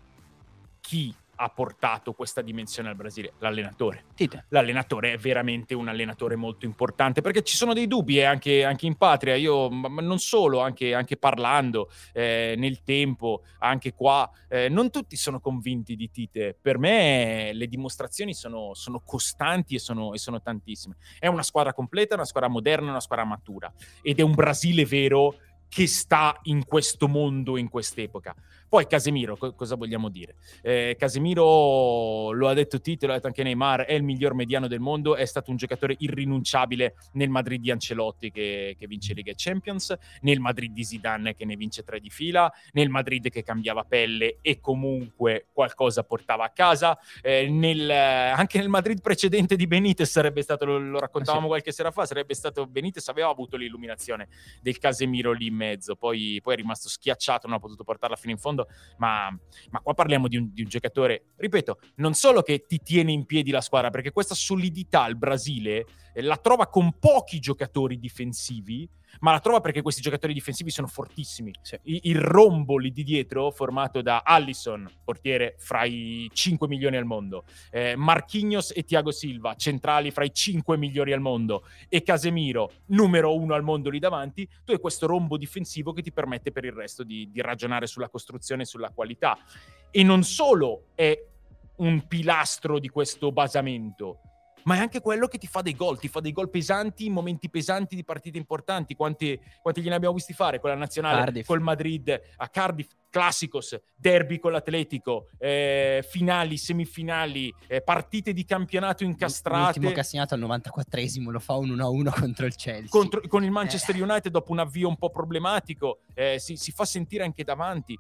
chi ha portato questa dimensione al Brasile? L'allenatore Tite. l'allenatore è veramente un allenatore molto importante perché ci sono dei dubbi eh, anche, anche in patria io ma ma non solo anche, anche parlando eh, nel tempo anche qua eh, non tutti sono convinti di Tite per me le dimostrazioni sono, sono costanti e sono, e sono tantissime è una squadra completa una squadra moderna una squadra matura ed è un Brasile vero che sta in questo mondo, in quest'epoca. Poi Casemiro, co- cosa vogliamo dire? Eh, Casemiro, lo ha detto Tite, lo ha detto anche Neymar, è il miglior mediano del mondo, è stato un giocatore irrinunciabile nel Madrid di Ancelotti che, che vince Liga e Champions, nel Madrid di Zidane che ne vince tre di fila, nel Madrid che cambiava pelle e comunque qualcosa portava a casa, eh, nel- anche nel Madrid precedente di Benitez sarebbe stato, lo, lo raccontavamo sì. qualche sera fa, sarebbe stato Benitez aveva avuto l'illuminazione del Casemiro lì in mezzo, poi, poi è rimasto schiacciato, non ha potuto portarla fino in fondo, ma, ma qua parliamo di un, di un giocatore, ripeto, non solo che ti tiene in piedi la squadra, perché questa solidità il Brasile eh, la trova con pochi giocatori difensivi, ma la trova perché questi giocatori difensivi sono fortissimi. I- il rombo lì di dietro, formato da Allison, portiere fra i 5 milioni al mondo, eh, Marquinhos e Thiago Silva, centrali fra i 5 migliori al mondo, e Casemiro, numero uno al mondo lì davanti, tu hai questo rombo difensivo che ti permette per il resto di, di ragionare sulla costruzione e sulla qualità. E non solo è un pilastro di questo basamento, ma è anche quello che ti fa dei gol, ti fa dei gol pesanti in momenti pesanti di partite importanti. Quanti, quanti gliene abbiamo visti fare con la nazionale, Cardiff. col Madrid, a Cardiff, Classicos, derby con l'Atletico, eh, finali, semifinali, eh, partite di campionato incastrate. L'ultimo che ha segnato al 94esimo lo fa un 1-1 contro il Chelsea. contro- con il Manchester United dopo un avvio un po' problematico, eh, si, si fa sentire anche davanti.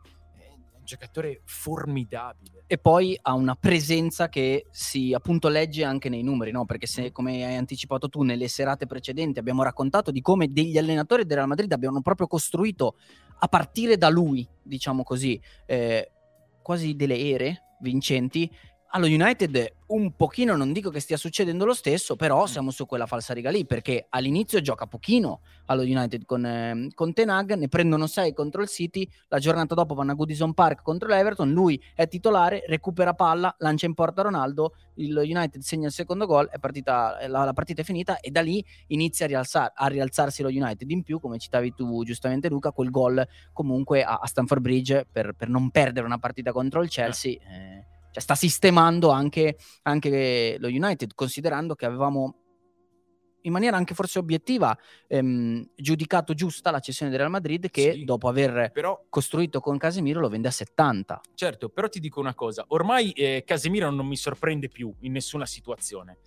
Giocatore formidabile. e poi ha una presenza che si appunto legge anche nei numeri, no? Perché se, come hai anticipato tu, nelle serate precedenti abbiamo raccontato di come degli allenatori del Real Madrid abbiano proprio costruito a partire da lui, diciamo così, eh, quasi delle ere vincenti. Allo United un pochino, non dico che stia succedendo lo stesso, però siamo su quella falsa riga lì, perché all'inizio gioca pochino allo United con, ehm, con Ten Hag, ne prendono 6 contro il City, la giornata dopo vanno a Goodison Park contro l'Everton, lui è titolare, recupera palla, lancia in porta Ronaldo, il United segna il secondo gol, è partita, la, la partita è finita e da lì inizia a, rialzar- a rialzarsi lo United. In più, come citavi tu giustamente Luca, quel gol comunque a, a Stamford Bridge per, per non perdere una partita contro il Chelsea. eh, cioè sta sistemando anche, anche lo United, considerando che avevamo in maniera anche forse obiettiva ehm, giudicato giusta la cessione del Real Madrid che Sì. dopo aver Però costruito con Casemiro lo vende a 70. Certo, però ti dico una cosa, ormai eh, Casemiro non mi sorprende più in nessuna situazione.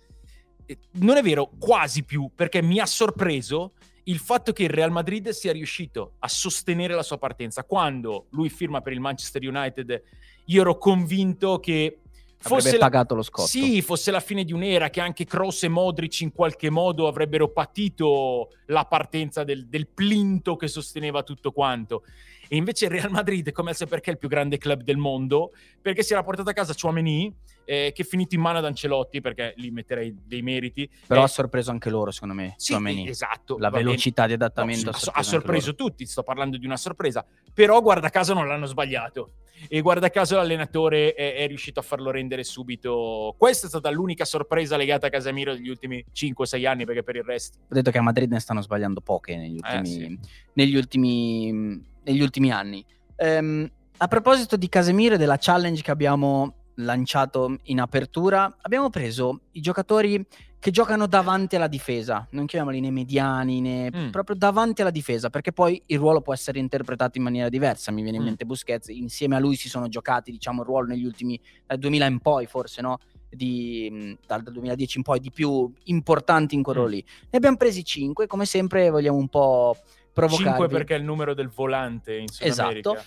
Eh, Non è vero, quasi più, perché mi ha sorpreso il fatto che il Real Madrid sia riuscito a sostenere la sua partenza. Quando lui firma per il Manchester United, io ero convinto che Avrebbe fosse la, pagato lo scotto. sì, fosse la fine di un'era, che anche Kroos e Modric in qualche modo avrebbero patito la partenza del, del plinto che sosteneva tutto quanto. E invece il Real Madrid, come al perché è il più grande club del mondo, perché si era portato a casa Chouameni, eh, che è finito in mano ad Ancelotti, perché lì metterei dei meriti. Però Eh, ha sorpreso anche loro, secondo me. sì, Tchouaméni. esatto. La va bene. velocità di adattamento No, ha sorpreso, ha sorpreso tutti, sto parlando di una sorpresa. Però guarda caso non l'hanno sbagliato. E guarda caso l'allenatore è, è riuscito a farlo rendere subito. Questa è stata l'unica sorpresa legata a Casemiro degli ultimi 5-6 anni, perché per il resto... Ho detto che a Madrid ne stanno sbagliando poche negli Eh, ultimi, sì. negli ultimi, negli ultimi anni. Ehm, a proposito di Casemiro e della challenge che abbiamo lanciato in apertura, abbiamo preso i giocatori che giocano davanti alla difesa, non chiamiamoli né mediani né Mm. proprio davanti alla difesa, perché poi il ruolo può essere interpretato in maniera diversa. Mi viene in Mm. mente Busquets, insieme a lui si sono giocati, diciamo, il ruolo negli ultimi dal 2000 in poi, forse, no? Di, dal dal 2010 in poi di più importanti in quello Mm. lì. Ne abbiamo presi 5, come sempre vogliamo un po' provocarvi. 5 perché è il numero del volante in Sud Esatto. America.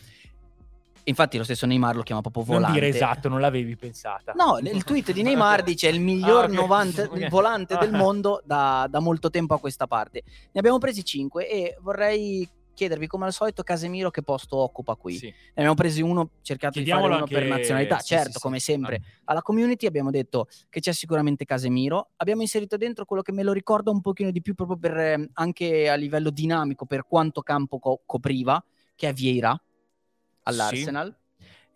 Infatti lo stesso Neymar lo chiama proprio volante. Non dire esatto, non l'avevi pensata. No, il tweet di Neymar dice il miglior Ah, ok. 90 Ok. volante del Ah. mondo da, da molto tempo a questa parte. Ne abbiamo presi 5 e vorrei chiedervi come al solito Casemiro che posto occupa qui. Sì. Ne abbiamo presi uno, cercato di fare uno per anche- nazionalità, sì, certo, sì, come sempre. Alla community abbiamo detto che c'è sicuramente Casemiro, abbiamo inserito dentro quello che me lo ricorda un pochino di più proprio per eh, anche a livello dinamico per quanto campo co- copriva, che è Vieira all'Arsenal.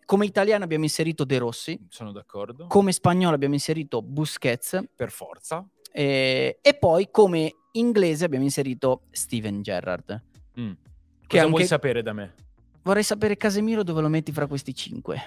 Come italiano abbiamo inserito De Rossi, Sono d'accordo. come spagnolo abbiamo inserito Busquets per forza. eh, e poi come inglese abbiamo inserito Steven Gerrard. Mm. Che Cosa anche- vuoi sapere da me? Vorrei sapere Casemiro dove lo metti fra questi cinque.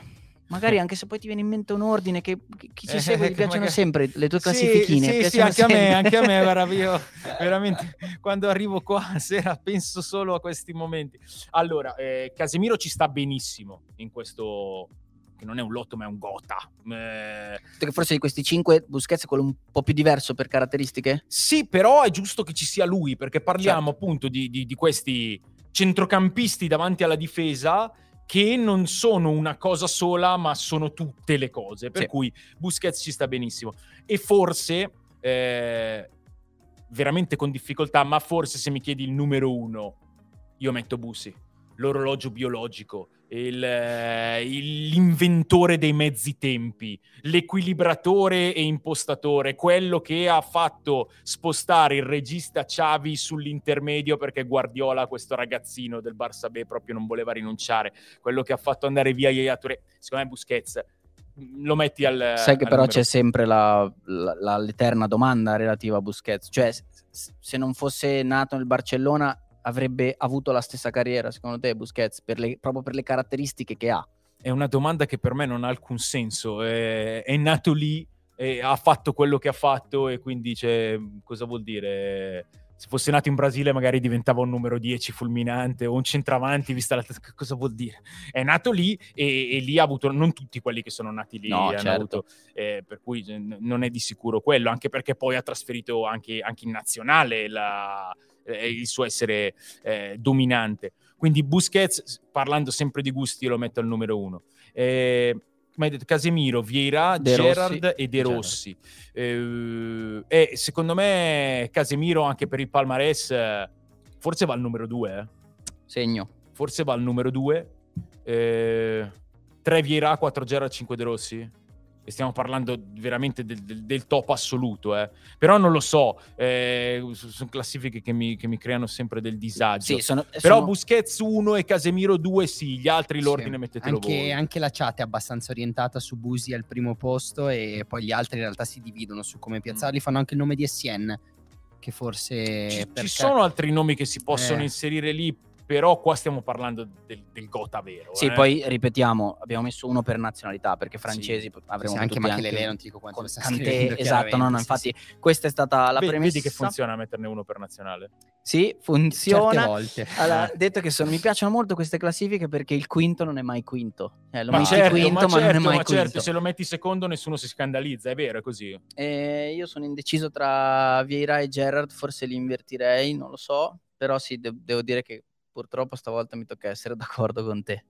Magari anche se poi ti viene in mente un ordine che che chi ci Eh, segue gli che piacciono magari- sempre le tue Sì, classifichine. Sì, sì, piacciono anche a me, sempre. anche a me, guarda, io veramente quando arrivo qua a sera penso solo a questi momenti. Allora, eh, Casemiro ci sta benissimo in questo che non è un lotto ma è un gota. Eh, forse di questi cinque Busquets è quello un po' più diverso per caratteristiche? sì, però è giusto che ci sia lui perché parliamo Certo. appunto di, di- di questi centrocampisti davanti alla difesa che non sono una cosa sola, ma sono tutte le cose. Per Sì. cui Busquets ci sta benissimo. E forse, eh, veramente con difficoltà, ma forse se mi chiedi il numero uno, io metto Busi. L'orologio biologico, il, eh, l'inventore dei mezzi tempi, l'equilibratore e impostatore, quello che ha fatto spostare il regista Xavi sull'intermedio perché Guardiola, questo ragazzino del Barça B, proprio non voleva rinunciare, quello che ha fatto andare via Yaya Touré. Secondo me Busquets lo metti al Sai che al però numero- c'è sempre la- la- l'eterna domanda relativa a Busquets. Cioè, se non fosse nato nel Barcellona avrebbe avuto la stessa carriera, secondo te, Busquets, per le- proprio per le caratteristiche che ha? È una domanda che per me non ha alcun senso. È, è nato lì e ha fatto quello che ha fatto e quindi dice cosa vuol dire se fosse nato in Brasile magari diventava un numero 10 fulminante o un centravanti vista la cosa vuol dire è nato lì e, e, lì ha avuto non tutti quelli che sono nati lì no, hanno certo. avuto, eh, per cui eh, non è di sicuro quello anche perché poi ha trasferito anche, anche in nazionale la, eh, il suo essere eh, dominante quindi Busquets parlando sempre di gusti lo metto al numero uno eh, come hai detto, Casemiro, Vieira, De Gerard Rossi. e De Rossi. Eh, e secondo me Casemiro anche per il palmarès eh, forse va al numero 2. Segno. Forse va al numero 2. 3 Vieira, 4 Gerard, 5 De Rossi. E stiamo parlando veramente del, del, del top assoluto, eh. però non lo so, eh, sono classifiche che mi, che mi, creano sempre del disagio. Sì, sono, però sono... Busquets 1 e Casemiro 2 sì, gli altri l'ordine Sì. mettetelo anche, voi. anche la chat è abbastanza orientata su Busi al primo posto e poi gli altri in realtà si dividono su come piazzarli. Fanno anche il nome di Essien, che forse... Ci, per ci sono altri nomi che si possono Eh. inserire lì, però qua stiamo parlando del, del Gota vero. Sì, eh. poi ripetiamo, abbiamo messo uno per nazionalità, perché francesi avremo Sì, anche Machelele, non ti dico quanto sta Kanté, scrivendo, esatto, no, no, infatti questa è stata la Vedi- premessa. Vedi che funziona metterne uno per nazionale. Sì, sì, sì. Certe funziona. volte. Allora, detto che sono, mi piacciono molto queste classifiche perché il quinto non è mai quinto. Eh, lo Ma metti certo, quinto, ma, ma, non certo, è mai ma quinto. certo, se lo metti secondo nessuno si scandalizza, è vero, è così. Eh, io sono indeciso tra Vieira e Gerrard, forse li invertirei, non lo so, però sì, de- devo dire che purtroppo stavolta mi tocca essere d'accordo con te.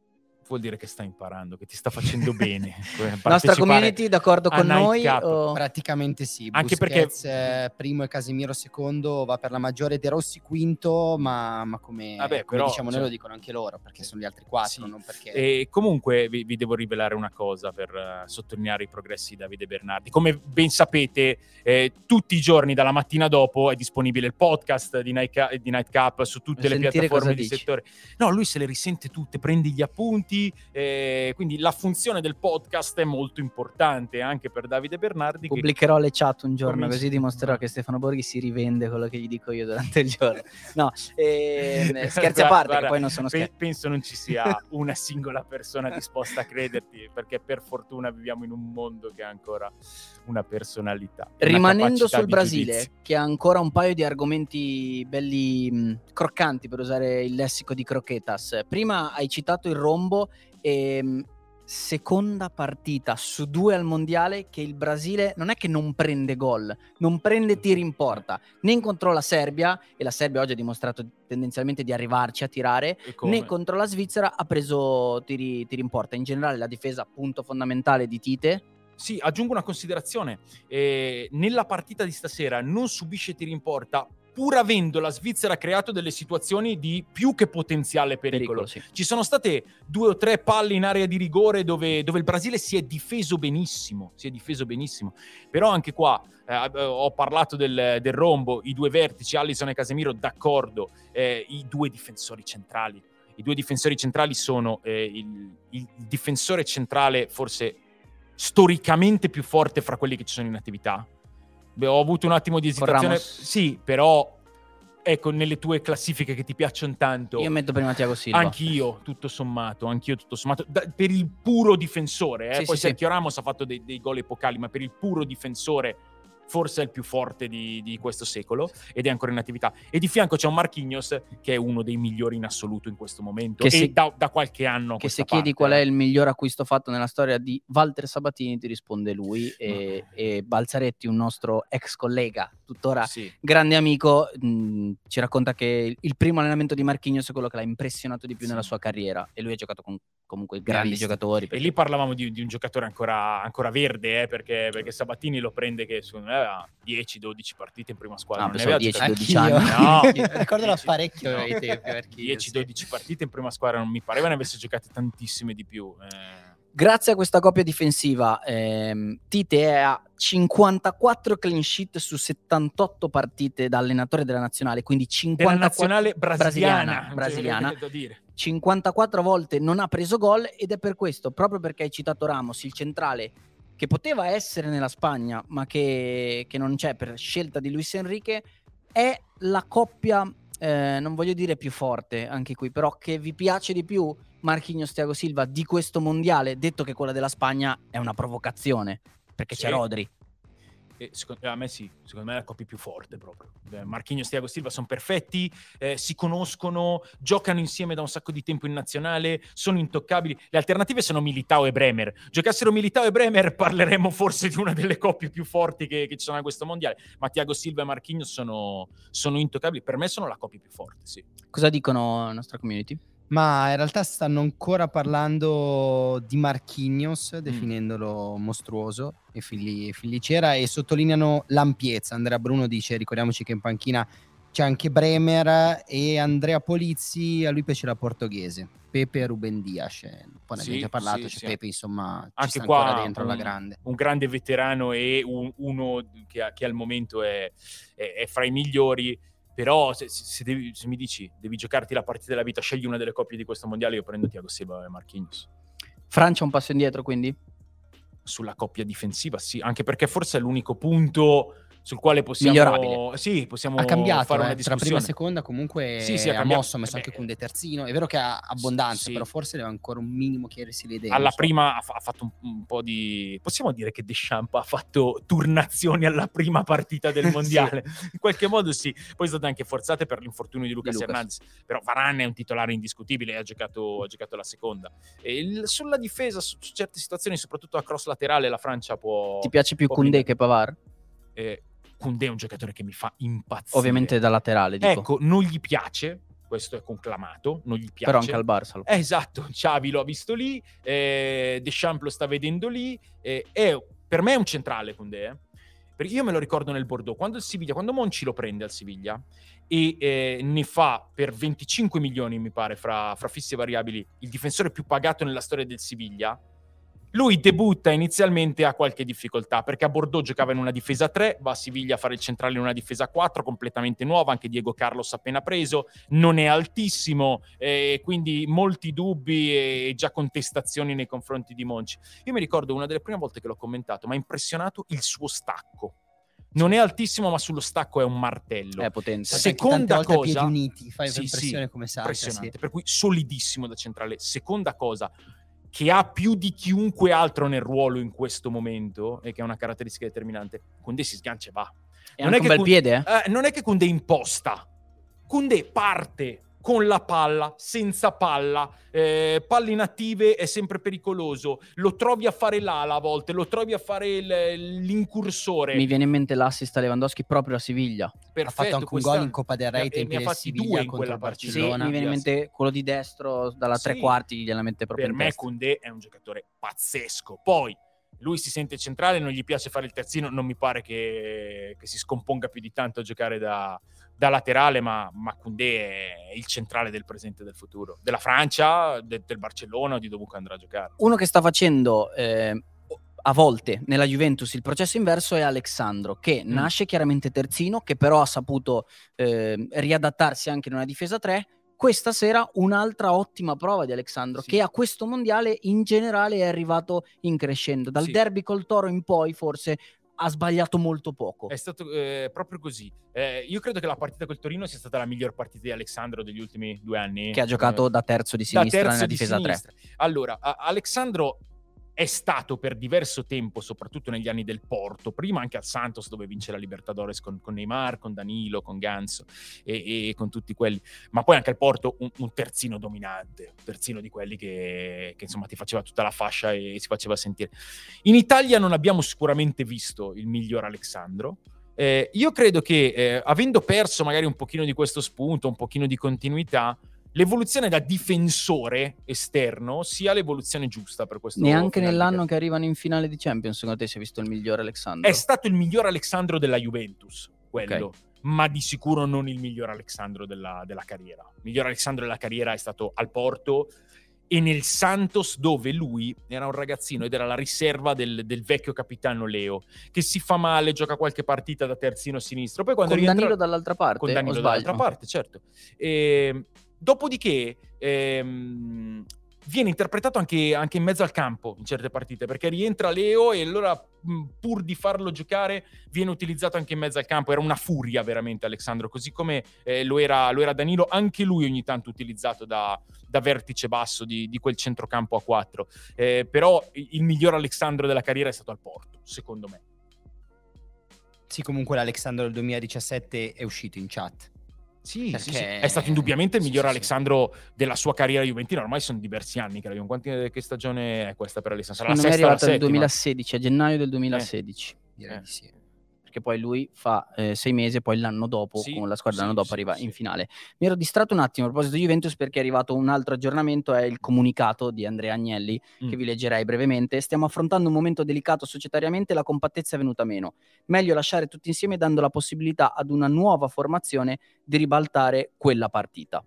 Vuol dire che stai imparando, che ti sta facendo bene. Nostra Partecipare community d'accordo con noi? O- Praticamente sì. Anche Busquets, eh, primo e Casemiro secondo va per la maggiore, De Rossi quinto, ma, ma come, Vabbè, come però, diciamo cioè- noi lo dicono anche loro, perché sono gli altri quattro, Sì. non perché... E comunque vi, vi devo rivelare una cosa per eh, sottolineare i progressi di Davide Bernardi. Come ben sapete, eh, tutti i giorni dalla mattina dopo è disponibile il podcast di Night, Ca- di Night Cup su tutte Vuoi le piattaforme di dici? settore. No, lui se le risente tutte, prende gli appunti. Eh, quindi la funzione del podcast è molto importante anche per Davide Bernardi. che- Pubblicherò le chat un giorno, Cominci- così dimostrerò che Stefano Borghi si rivende quello che gli dico io durante il giorno. No, ehm, scherzi a parte, guarda, che poi non sono scherzi. penso non ci sia una singola persona disposta a crederti, perché per fortuna viviamo in un mondo che ha ancora una personalità. una Rimanendo sul Brasile, giudizio. che ha ancora un paio di argomenti belli mh, croccanti per usare il lessico di Croquetas. Prima hai citato il rombo e mh, seconda partita su due al mondiale che il Brasile non è che non prende gol, non prende tiri in porta, né contro la Serbia, e la Serbia oggi ha dimostrato tendenzialmente di arrivarci a tirare, né contro la Svizzera ha preso tiri, tiri in porta. In generale la difesa punto fondamentale di Tite. Sì, aggiungo una considerazione. Eh, nella partita di stasera non subisce tiri in porta, pur avendo la Svizzera creato delle situazioni di più che potenziale pericolo. Pericolo, sì. Ci sono state due o tre palle in area di rigore dove, dove il Brasile si è difeso benissimo, si è difeso benissimo. Però anche qua eh, ho parlato del, del rombo, i due vertici, Allison e Casemiro, d'accordo, eh, i due difensori centrali. I due difensori centrali sono eh, il, il difensore centrale forse storicamente più forte fra quelli che ci sono in attività. Beh, ho avuto un attimo di esitazione, sì, però ecco, nelle tue classifiche che ti piacciono tanto, Io metto prima Tiago Silva. Anch'io, tutto sommato, anch'io tutto sommato, Da- per il puro difensore, eh. Sì, poi sì, Sergio Ramos ha fatto dei, dei gol epocali, ma per il puro difensore forse è il più forte di, di questo secolo ed è ancora in attività. E di fianco c'è un Marquinhos che è uno dei migliori in assoluto in questo momento Che e se- da, da qualche anno. che se chiedi parte, qual è il miglior acquisto fatto nella storia di Walter Sabatini ti risponde lui e, e Balzaretti un nostro ex collega tuttora Sì. grande amico mh, ci racconta che il primo allenamento di Marquinhos è quello che l'ha impressionato di più Sì. nella sua carriera e lui ha giocato con comunque grandi visto. giocatori E perché- lì parlavamo di, di un giocatore ancora, ancora verde, eh, perché, perché Sabatini lo prende che secondo me aveva 10-12 partite in prima squadra. Ah, non ne aveva 10, giocate- 12 Anch'io. anni. No. Ricordo la 10, parecchio no. ai tempi, perché io, sì. 10-12 partite in prima squadra non mi pareva ne avesse giocate tantissime di più. eh. Grazie a questa coppia difensiva, ehm, Tite è a 54 clean sheet su 78 partite da allenatore della nazionale, quindi Della 54 nazionale brasiliana. brasiliana, brasiliana. Cioè, da dire. 54 volte non ha preso gol ed è per questo, proprio perché hai citato Ramos, il centrale che poteva essere nella Spagna, ma che, che non c'è per scelta di Luis Enrique, è la coppia, eh, non voglio dire più forte anche qui, però che vi piace di più Marquinhos Thiago Silva di questo mondiale, detto che quella della Spagna è una provocazione, perché c'è Sì. Rodri. E secondo, a me sì, secondo me è la coppia più forte proprio. Eh, Marquinhos e Thiago Silva sono perfetti, eh, si conoscono, giocano insieme da un sacco di tempo in nazionale, sono intoccabili. Le alternative sono Militao e Bremer. Giocassero Militao e Bremer parleremmo forse di una delle coppie più forti che, che ci sono a questo mondiale, ma Thiago Silva e Marquinhos sono, sono intoccabili. Per me sono la coppia più forte, sì. Cosa dicono la nostra community? Ma in realtà stanno ancora parlando di Marquinhos, definendolo mostruoso e figli, fillicera, e sottolineano l'ampiezza. Andrea Bruno dice, ricordiamoci che in panchina c'è anche Bremer e Andrea Polizzi, a lui piace la portoghese. Pepe e Ruben Dias, eh, un po' ne Sì, abbiamo già parlato, sì, c'è sì. Pepe insomma ci Anche sta qua dentro un, alla grande. un grande veterano e un- uno che, che al momento è, è- è fra i migliori. Però se, se- devi- se mi dici devi giocarti la partita della vita, scegli una delle coppie di questo mondiale, io prendo Thiago Silva e Marquinhos. Francia un passo indietro, quindi? Sulla coppia difensiva, sì, anche perché forse è l'unico punto sul quale possiamo, sì, possiamo Ha cambiato, fare una eh, tra discussione. prima e seconda comunque Sì, sì, ha mosso, ha messo Eh anche beh, Kunde terzino. È vero che ha abbondanza, sì. però forse deve ancora un minimo chiarirsi le idee. alla so. prima ha, fa- ha fatto un, un po' di possiamo dire che Deschamps ha fatto turnazioni alla prima partita del mondiale in qualche modo sì poi sono state anche forzate per l'infortunio di Lucas, Di Lucas. Hernandez però Varane è un titolare indiscutibile e ha giocato, ha giocato la seconda il- sulla difesa su, su certe situazioni soprattutto a cross laterale la Francia può Ti piace più brillare. che Pavard? eh, Koundé è un giocatore che mi fa impazzire Ovviamente da laterale, dico. ecco non gli piace questo è conclamato non gli piace Però anche al Barça. eh, esatto, Xavi lo ha visto lì, eh, Deschamps lo sta vedendo lì, eh, è- per me è un centrale Koundé, eh. Perché io me lo ricordo nel Bordeaux, quando il Siviglia, quando Monci lo prende al Siviglia e eh, ne fa per 25 milioni, mi pare, fra, fra fissi e variabili, il difensore più pagato nella storia del Siviglia, lui debutta inizialmente a qualche difficoltà perché a Bordeaux giocava in una difesa 3, va a Siviglia a fare il centrale in una difesa 4, completamente nuova, anche Diego Carlos appena preso, non è altissimo, eh, quindi molti dubbi e già contestazioni nei confronti di Monci. Io mi ricordo una delle prime volte che l'ho commentato, mi ha impressionato il suo stacco. Non è altissimo, ma sullo stacco è un martello. È tante seconda cosa- piedi uniti, fai Sì, impressione sì, come salta. impressionante. sì. Per cui solidissimo da centrale. Seconda cosa, che ha più di chiunque altro nel ruolo in questo momento e che è una caratteristica determinante, Koundé si sgancia e va. È non anche è un che bel Kun- piede, eh? Eh, non è che Koundé imposta. Koundé parte con la palla, senza palla, eh, palle inattive è sempre pericoloso, lo trovi a fare l'ala a volte, lo trovi a fare il- l'incursore. Mi viene in mente l'assist a Lewandowski proprio a Siviglia. Perfetto, ha fatto anche un gol in Coppa del Re ai tempi ne ha del fatti Siviglia due in contro quella partita. Sì, Barcellona. mi viene in mente quello di destro dalla tre Sì. quarti, gliela mette proprio per in me testa. Koundé è un giocatore pazzesco. Poi lui si sente centrale, non gli piace fare il terzino, non mi pare che, che si scomponga più di tanto a giocare da, da laterale, ma, ma Koundé è il centrale del presente e del futuro, della Francia, de- del Barcellona o di dovunque andrà a giocare. Uno che sta facendo eh, a volte nella Juventus il processo inverso è Alexandro, che Mm. nasce chiaramente terzino, che però ha saputo eh, riadattarsi anche in una difesa 3. Questa sera un'altra ottima prova di Alexandro, Sì. che a questo mondiale in generale è arrivato in crescendo. Dal Sì. derby col Toro in poi forse ha sbagliato molto poco. È stato eh, proprio così. Eh, io credo che la partita col Torino sia stata la miglior partita di Alexandro degli ultimi due anni. Che ha giocato da terzo di sinistra terzo nella di difesa 3. sinistra. Allora, a- Alexandro è stato per diverso tempo, soprattutto negli anni del Porto, prima anche al Santos dove vince la Libertadores con, con Neymar, con Danilo, con Ganso e, e con tutti quelli, ma poi anche al Porto un, un terzino dominante, un terzino di quelli che, che, insomma ti faceva tutta la fascia e, si faceva sentire. In Italia non abbiamo sicuramente visto il miglior Alexandro, eh, io credo che eh, avendo perso magari un pochino di questo spunto, un pochino di continuità, l'evoluzione da difensore esterno sia l'evoluzione giusta per questo Neanche nell'anno che arrivano in finale di Champions, secondo te si è visto il migliore Alexandro? È stato il miglior Alexandro della Juventus, quello. Ok. Ma di sicuro non il miglior Alexandro della, della carriera. Il miglior Alexandro della carriera è stato al Porto e nel Santos, dove lui era un ragazzino ed era la riserva del, del vecchio capitano Leo, che si fa male, gioca qualche partita da terzino sinistro. Poi quando Con rientra... Danilo dall'altra parte? con Danilo dall'altra parte, certo. E, dopodiché ehm, viene interpretato anche, anche in mezzo al campo in certe partite, perché rientra Leo e allora pur di farlo giocare viene utilizzato anche in mezzo al campo. Era una furia veramente Alessandro, così come eh, lo, era, lo era Danilo, anche lui ogni tanto utilizzato da, da vertice basso di, di quel centrocampo a 4. Eh, però il miglior Alessandro della carriera è stato al Porto, secondo me. Sì, comunque l'Alexandro del 2017 è uscito in chat. Sì, sì, sì, Perché- è stato indubbiamente il sì, miglior sì, sì. Alexandro della sua carriera juventina. Ormai sono diversi anni che l'abbiamo. Quanti, che stagione è questa per Alessandro? Sarà la me è sesta la arrivato nel settima? 2016, a gennaio del 2016. Direi Eh. di sì. Perché poi lui fa eh, sei mesi e poi l'anno dopo, Sì, con la squadra l'anno sì, dopo sì, arriva in finale. Mi ero distratto un attimo a proposito di Juventus perché è arrivato un altro aggiornamento, è il comunicato di Andrea Agnelli, Mm. che vi leggerei brevemente. Stiamo affrontando un momento delicato societariamente e la compattezza è venuta meno. Meglio lasciare tutti insieme dando la possibilità ad una nuova formazione di ribaltare quella partita.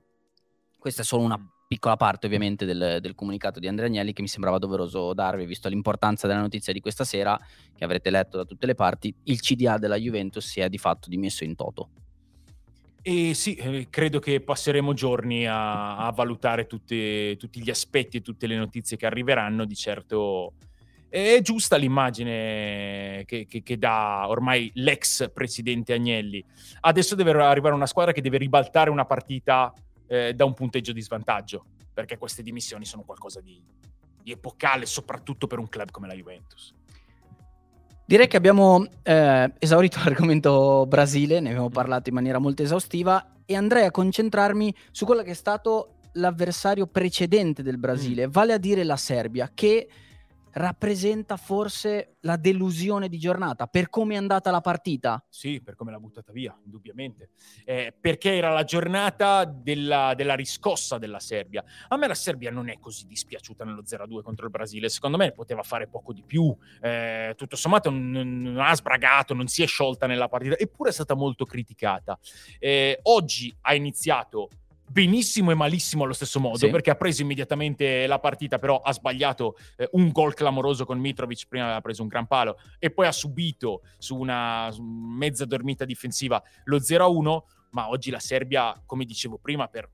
Questa è solo una piccola parte ovviamente del, del comunicato di Andrea Agnelli che mi sembrava doveroso darvi, visto l'importanza della notizia di questa sera, che avrete letto da tutte le parti, il CDA della Juventus si è di fatto dimesso in toto. E sì, eh, credo che passeremo giorni a, a valutare tutte- tutti gli aspetti e tutte le notizie che arriveranno. Di certo è giusta l'immagine che, che- che dà ormai l'ex presidente Agnelli. Adesso deve arrivare una squadra che deve ribaltare una partita eh, da un punteggio di svantaggio, perché queste dimissioni sono qualcosa di, di epocale, soprattutto per un club come la Juventus. Direi che abbiamo eh, esaurito l'argomento Brasile, ne abbiamo parlato in maniera molto esaustiva e andrei a concentrarmi su quello che è stato l'avversario precedente del Brasile, vale a dire la Serbia, che rappresenta forse la delusione di giornata per come è andata la partita. Sì, per come l'ha buttata via, indubbiamente. Eh, perché era la giornata della, della riscossa della Serbia. A me la Serbia non è così dispiaciuta nello 0-2 contro il Brasile. Secondo me poteva fare poco di più. Eh, tutto sommato non, non ha sbragato, non si è sciolta nella partita, eppure è stata molto criticata. Eh, oggi ha iniziato benissimo e malissimo allo stesso modo Sì. perché ha preso immediatamente la partita però ha sbagliato eh, un gol clamoroso con Mitrovic prima aveva preso un gran palo e poi ha subito su una mezza dormita difensiva lo 0-1 ma oggi la Serbia come dicevo prima per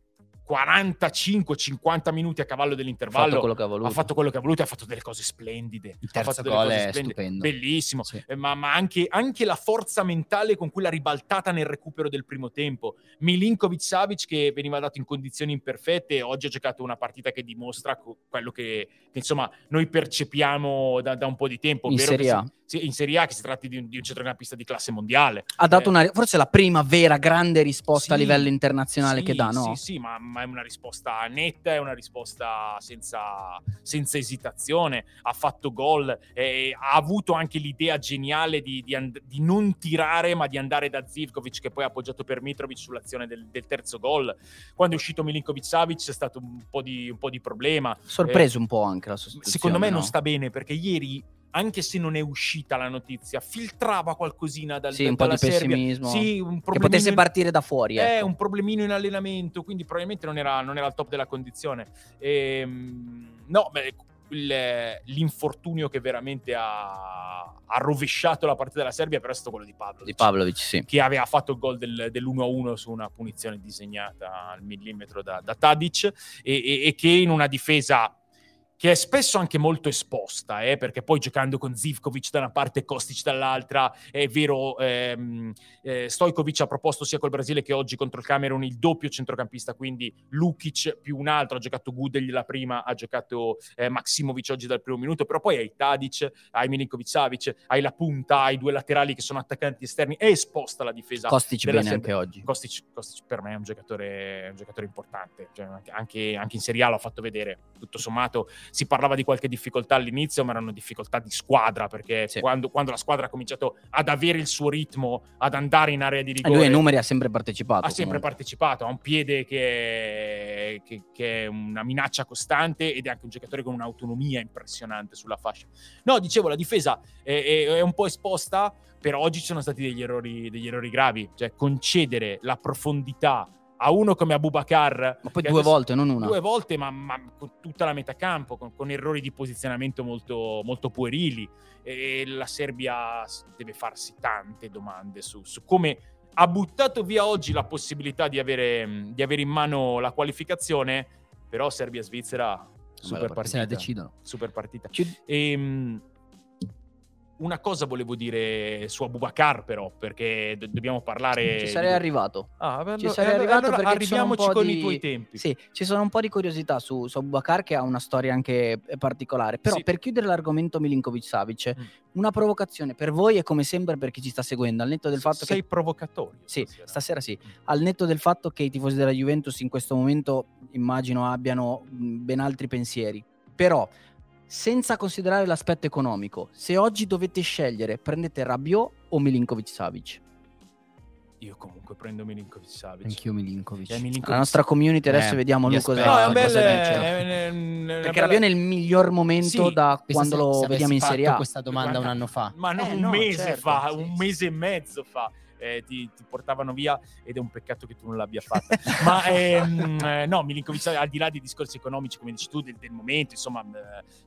45-50 minuti a cavallo dell'intervallo che ha fatto quello che ha voluto e ha fatto delle cose splendide. Il Ha terzo gol cose è splendide. stupendo. Bellissimo. Sì. Eh, ma, ma anche, anche la forza mentale con cui l'ha ribaltata nel recupero del primo tempo. Milinkovic Savic che veniva dato in condizioni imperfette, oggi ha giocato una partita che dimostra quello che, che, insomma noi percepiamo da, da un po' di tempo. In che Serie A. sì, in Serie A che si tratti di un, di un centrocampista di classe mondiale. Ha dato Eh, una, forse la prima vera grande risposta a sì, livello internazionale sì, che dà, no? Sì, sì, ma, ma è una risposta netta, è una risposta senza, senza esitazione. Ha fatto gol, eh, ha avuto anche l'idea geniale di, di and- di non tirare, ma di andare da Zivkovic, che poi ha appoggiato per Mitrovic sull'azione del, del terzo gol. Quando è uscito Milinkovic Savic c'è stato un po' di, un po' di problema. Sorpreso un po' anche la sostituzione. Secondo me non no? sta bene perché ieri, anche se non è uscita la notizia, filtrava qualcosina dal, Sì, un po' di Serbia. pessimismo. Sì, un Che potesse partire da fuori. è ecco. un problemino in allenamento, quindi probabilmente non era, non era al top della condizione. Ehm, no, beh, il- l'infortunio che veramente ha, ha rovesciato la partita della Serbia però è stato quello di Pavlovic. Di Pavlovic, sì. Che aveva fatto il gol del, dell'1-1 su una punizione disegnata al millimetro da, da Tadic e, e- e che in una difesa che è spesso anche molto esposta, eh, perché poi giocando con Zivkovic da una parte e Kostic dall'altra, è vero, ehm, eh, Stojkovic ha proposto sia col Brasile che oggi contro il Camerun il doppio centrocampista, quindi Lukic più un altro, ha giocato Gudel la prima, ha giocato eh, Maximovic oggi dal primo minuto, però poi hai Tadic, hai Milinkovic Savic, hai la punta, hai due laterali che sono attaccanti esterni, è esposta la difesa. Kostic bene Serbia. anche oggi. Kostic, Kostic per me è un giocatore, un giocatore importante, Cioè, anche, anche, anche in Serie A l'ho fatto vedere, tutto sommato si parlava di qualche difficoltà all'inizio, ma erano difficoltà di squadra, perché Sì. quando, quando la squadra ha cominciato ad avere il suo ritmo, ad andare in area di E rigore, lui ai numeri ha sempre partecipato. ha sempre comunque. partecipato, ha un piede che è, che- che è una minaccia costante ed è anche un giocatore con un'autonomia impressionante sulla fascia. No, dicevo, la difesa è, è- è un po' esposta, però oggi ci sono stati degli errori, degli errori gravi, cioè concedere la profondità a uno come Abubakar Ma poi due adesso- volte, non una. due volte, ma, ma con tutta la metà campo, con, con errori di posizionamento molto, molto puerili. E la Serbia deve farsi tante domande su, su come ha buttato via oggi la possibilità di avere, di avere in mano la qualificazione, però Serbia-Svizzera, super partita. Se la decidono. Super partita. Ci- Ehm, una cosa volevo dire su Abubakar però, perché do- dobbiamo parlare... Ci sarei di- arrivato. Ah, beh, Ci allora- sarei eh, arrivato allora perché ci sono un arriviamoci po' con di- i tuoi tempi. Sì, ci sono un po' di curiosità su, su Abubakar che ha una storia anche eh, particolare. Però Sì. per chiudere l'argomento Milinkovic-Savic, Mm. una provocazione per voi e come sempre per chi ci sta seguendo, al netto del fatto Sei che... provocatorio. Sì, stasera. stasera sì. Mm. Al netto del fatto che i tifosi della Juventus in questo momento immagino abbiano mh, ben altri pensieri. Però, senza considerare l'aspetto economico, se oggi dovete scegliere, prendete Rabiot o Milinkovic-Savic? Io comunque prendo Milinkovic Savic. Anch'io Milinkovic. Eh, Milinkovic- La nostra community adesso Eh, vediamo lui cosa. No, è un bel... cosa dice. è- è- Perché bella- Rabiot è nel miglior momento Sì, da quando se- lo se vediamo in Serie fatto A. questa domanda Guarda, un anno fa. Ma non Eh, un no, mese certo, fa, sì, un sì. mese e mezzo fa. Eh, ti, ti portavano via ed è un peccato che tu non l'abbia fatta. Ma ehm, eh, no, Milinkovic al di là dei discorsi economici, come dici tu, del, del momento, insomma,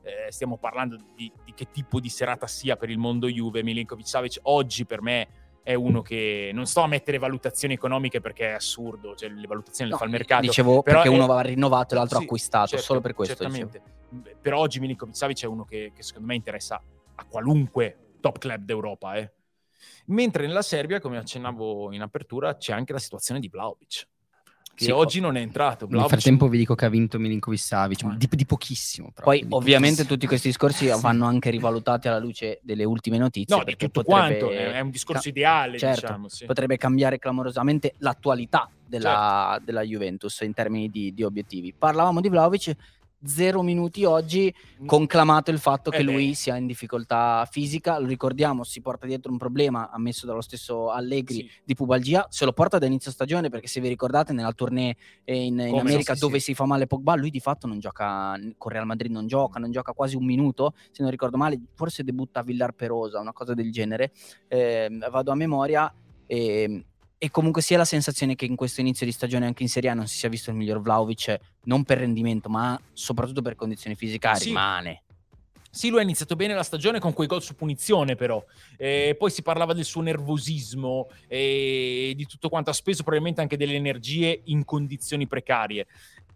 eh, eh, stiamo parlando di, di che tipo di serata sia per il mondo Juve. Milinkovic Savic oggi per me è uno che non sto a mettere valutazioni economiche perché è assurdo, cioè le valutazioni No, le fa il mercato. Dicevo però perché è- uno va rinnovato e l'altro Sì, acquistato, certo, solo per questo. dicevo. Certamente. Per oggi Milinkovic Savic è uno che, che secondo me interessa a qualunque top club d'Europa. eh. Mentre nella Serbia, come accennavo in apertura, c'è anche la situazione di Vlaovic, che Sì, oggi non è entrato. Nel Vlahovic- frattempo vi dico che ha vinto Milinkovic Savic, Ah. di, di pochissimo. però, Poi di ovviamente pochissimo. tutti questi discorsi Sì. vanno anche rivalutati alla luce delle ultime notizie. No, di tutto potrebbe- quanto, è è un discorso ca- ideale, certo, diciamo. Sì. potrebbe cambiare clamorosamente l'attualità della, Certo. della Juventus in termini di, di obiettivi. Parlavamo di Vlaovic, zero minuti oggi, conclamato il fatto Eh che beh. lui sia in difficoltà fisica, lo ricordiamo, si porta dietro un problema ammesso dallo stesso Allegri Sì. di pubalgia, se lo porta da inizio stagione perché se vi ricordate nella tournée eh, in, in America sì, dove sì. si fa male Pogba, lui di fatto non gioca con Real Madrid, non gioca, non gioca quasi un minuto, se non ricordo male, forse debutta a Villar Perosa, una cosa del genere, Eh, vado a memoria e, e comunque sia la sensazione che in questo inizio di stagione anche in Serie A non si sia visto il miglior Vlaovic, non per rendimento ma soprattutto per condizioni fisiche, Sì. rimane. Sì, lui ha iniziato bene la stagione con quei gol su punizione, però. Eh, poi si parlava del suo nervosismo e di tutto quanto. Ha speso probabilmente anche delle energie in condizioni precarie.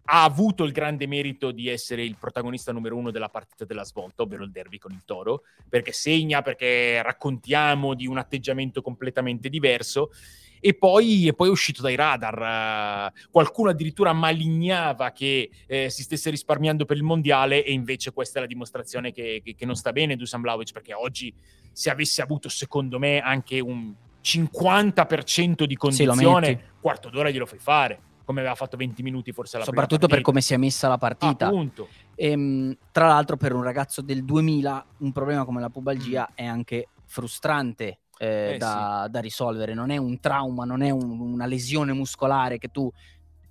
Ha avuto il grande merito di essere il protagonista numero uno della partita della svolta, ovvero il derby con il Toro, perché segna, perché raccontiamo di un atteggiamento completamente diverso. E poi, e poi è uscito dai radar. eh, qualcuno addirittura malignava che eh, si stesse risparmiando per il mondiale, e invece questa è la dimostrazione che, che- che non sta bene Dusan Vlaovic, perché oggi se avesse avuto, secondo me, anche un 50% di Sì, condizione, metti. quarto d'ora glielo fai fare, come aveva fatto 20 minuti forse alla Soprattutto per come si è messa la partita. Appunto. Ehm, tra l'altro, per un ragazzo del 2000, un problema come la pubalgia è anche frustrante eh. Eh, da, da risolvere. Non è un trauma, non è un- una lesione muscolare che tu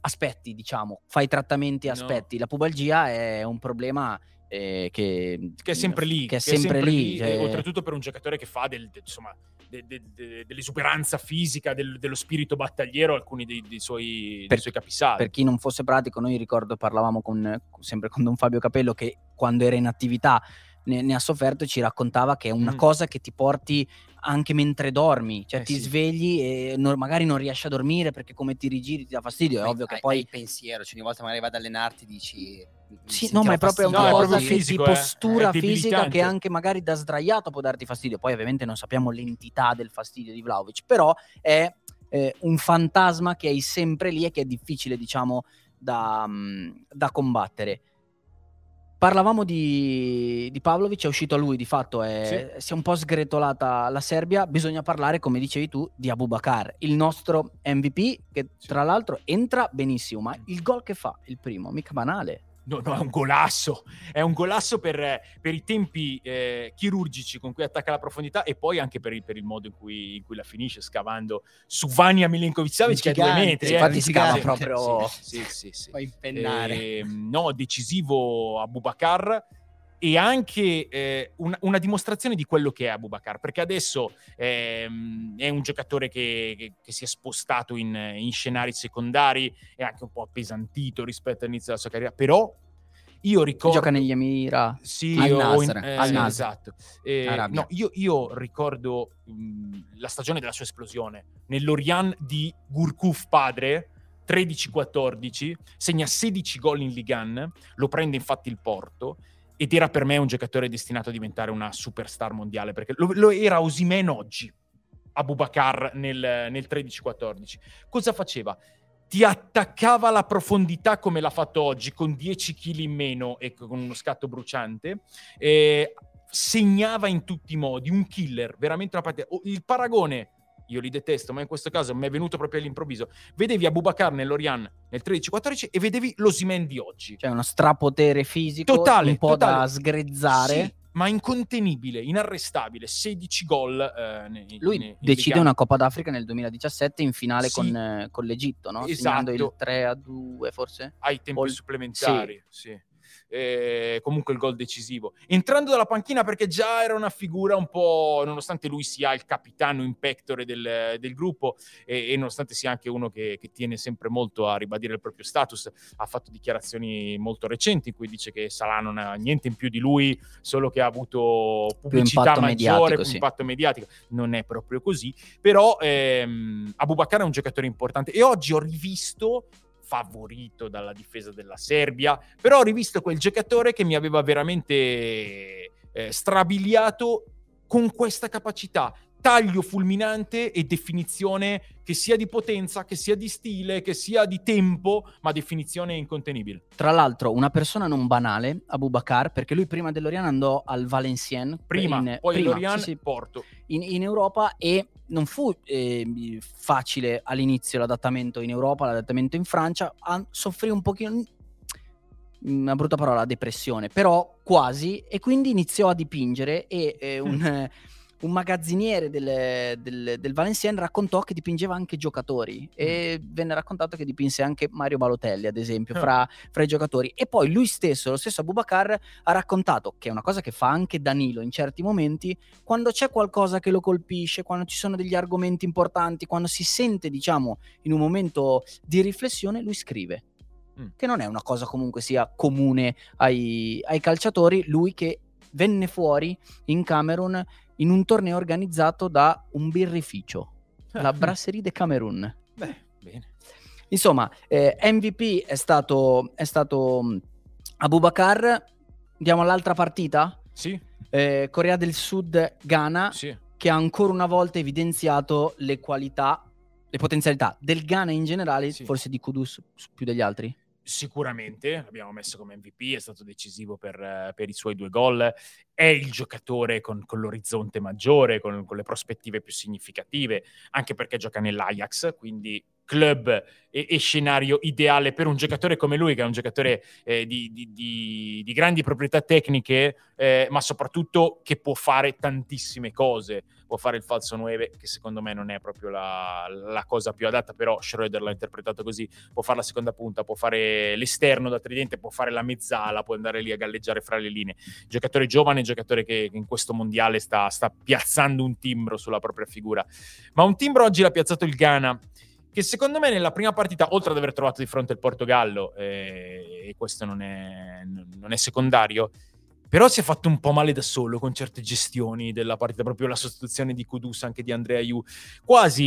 aspetti, diciamo, fai trattamenti e No. aspetti. La pubalgia è un problema eh, che, che è sempre lì, Che è sempre, lì. e cioè- oltretutto per un giocatore che fa del- del- insomma, de- de- de- dell'esuberanza fisica, del- dello spirito battagliero, alcuni dei, dei suoi, dei suoi capisaldi. per chi non fosse pratico, noi ricordo parlavamo con, sempre con Don Fabio Capello che quando era in attività ne, ne ha sofferto e ci raccontava che è una Mm. cosa che ti porti anche mentre dormi, cioè Eh ti sì. svegli e non- magari non riesci a dormire perché come ti rigiri ti dà fastidio, è Hai- ovvio che hai- poi... hai il pensiero, cioè ogni volta magari vai ad allenarti dici mi Sì, no, ma è proprio una No, cosa proprio che fisico, di eh. postura fisica che anche magari da sdraiato può darti fastidio. Poi ovviamente non sappiamo l'entità del fastidio di Vlaovic, però è eh, un fantasma che è sempre lì e che è difficile, diciamo, da, mm, da combattere. Parlavamo di, di Pavlovic, è uscito a lui, di fatto è, si è un po' sgretolata la Serbia, bisogna parlare, come dicevi tu, di Abubakar, il nostro MVP, che tra l'altro entra benissimo, ma il gol che fa, il primo, mica banale. No, no, è un golasso. È un golasso per, per i tempi eh, chirurgici con cui attacca la profondità e poi anche per il, per il modo in cui, in cui la finisce, scavando su Vania Milinkovic-Savic che è a due metri. Eh. infatti si cava Sì, proprio... Sì, sì, sì, sì. Puoi impennare. Ehm, no, decisivo Abubakar e anche eh, un- una dimostrazione di quello che è Abubakar, perché adesso ehm, è un giocatore che, che- che si è spostato in, in scenari secondari, è anche un po' appesantito rispetto all'inizio della sua carriera, però io ricordo... Gioca negli Emira. Sì, Al in- Nasr. eh, Al Nasr. esatto. Eh, no, io, io ricordo mh, la stagione della sua esplosione nell'Orient di Gurkuf padre. 13-14, segna 16 gol in Ligan, lo prende infatti il Porto ed era per me un giocatore destinato a diventare una superstar mondiale, perché lo, lo era Osimen oggi, Abubakar nel, nel 13-14. Cosa faceva? Ti attaccava alla profondità come l'ha fatto oggi, con 10 kg in meno e con uno scatto bruciante. Eh, segnava in tutti i modi, un killer, veramente una partita. Il paragone io li detesto, ma in questo caso mi è venuto proprio all'improvviso. Vedevi Abubakar nell'Orian nel 13-14 e vedevi l'Osimen di oggi. Cioè uno strapotere fisico Totale, un po' totale. da sgrezzare. Sì, ma incontenibile, inarrestabile, 16 gol. eh, nei- Lui in decide una Coppa d'Africa nel 2017 in finale Sì. con, eh, con l'Egitto, no? Esatto. Segnando il 3 a 2 forse. ai tempi Ol- supplementari. Sì. Eh, comunque il gol decisivo. Entrando dalla panchina perché già era una figura un po', nonostante lui sia il capitano in pectore del, del gruppo e, e nonostante sia anche uno che, che tiene sempre molto a ribadire il proprio status, ha fatto dichiarazioni molto recenti in cui dice che Salah non ha niente in più di lui, solo che ha avuto pubblicità maggiore, più sì. impatto mediatico. Non è proprio così, però ehm, Abubakar è un giocatore importante e oggi ho rivisto favorito dalla difesa della Serbia, però ho rivisto quel giocatore che mi aveva veramente eh, strabiliato con questa capacità, taglio fulminante e definizione che sia di potenza, che sia di stile, che sia di tempo, ma definizione incontenibile. Tra l'altro, una persona non banale, Abubakar, perché lui prima dell'Orian andò al Valenciennes. Prima, in, poi prima, Lorian, sì, sì, Porto. in, in Europa e non fu eh, facile all'inizio l'adattamento in Europa, l'adattamento in Francia, soffrì un pochino una brutta parola, depressione, però quasi, e quindi iniziò a dipingere e eh, un, eh, un magazziniere del, del, del Valenciennes raccontò che dipingeva anche giocatori e venne raccontato che dipinse anche Mario Balotelli, ad esempio, Ah. fra, fra i giocatori. E poi lui stesso, lo stesso Abubakar, ha raccontato, che è una cosa che fa anche Danilo in certi momenti, quando c'è qualcosa che lo colpisce, quando ci sono degli argomenti importanti, quando si sente, diciamo, in un momento di riflessione, lui scrive. Mm. Che non è una cosa comunque sia comune ai, ai calciatori. Lui che venne fuori in Camerun in un torneo organizzato da un birrificio, la Brasserie de Camerun. Beh, bene. Insomma, eh, MVP è stato, è stato mh, Abubakar. Andiamo all'altra partita. Sì, Eh, Corea del Sud, Ghana, sì. che ha ancora una volta evidenziato le qualità, le potenzialità del Ghana in generale, Sì. forse di Kudus più degli altri. Sicuramente, l'abbiamo messo come MVP, è stato decisivo per, eh, per i suoi due gol, è il giocatore con, con l'orizzonte maggiore, con, con le prospettive più significative, anche perché gioca nell'Ajax, quindi club e, e scenario ideale per un giocatore come lui, che è un giocatore eh, di, di- di- di grandi proprietà tecniche, eh, ma soprattutto che può fare tantissime cose. Può fare il falso 9, che secondo me non è proprio la, la cosa più adatta, però Schroeder l'ha interpretato così può fare la seconda punta, può fare l'esterno da tridente, può fare la mezzala, può andare lì a galleggiare fra le linee. Giocatore giovane, giocatore che in questo mondiale sta, sta piazzando un timbro sulla propria figura. Ma un timbro oggi l'ha piazzato il Ghana, che secondo me nella prima partita, oltre ad aver trovato di fronte il Portogallo, eh, e questo non è, non è secondario, però si è fatto un po' male da solo con certe gestioni della partita, proprio la sostituzione di Kudus, anche di Andrea Iu. Quasi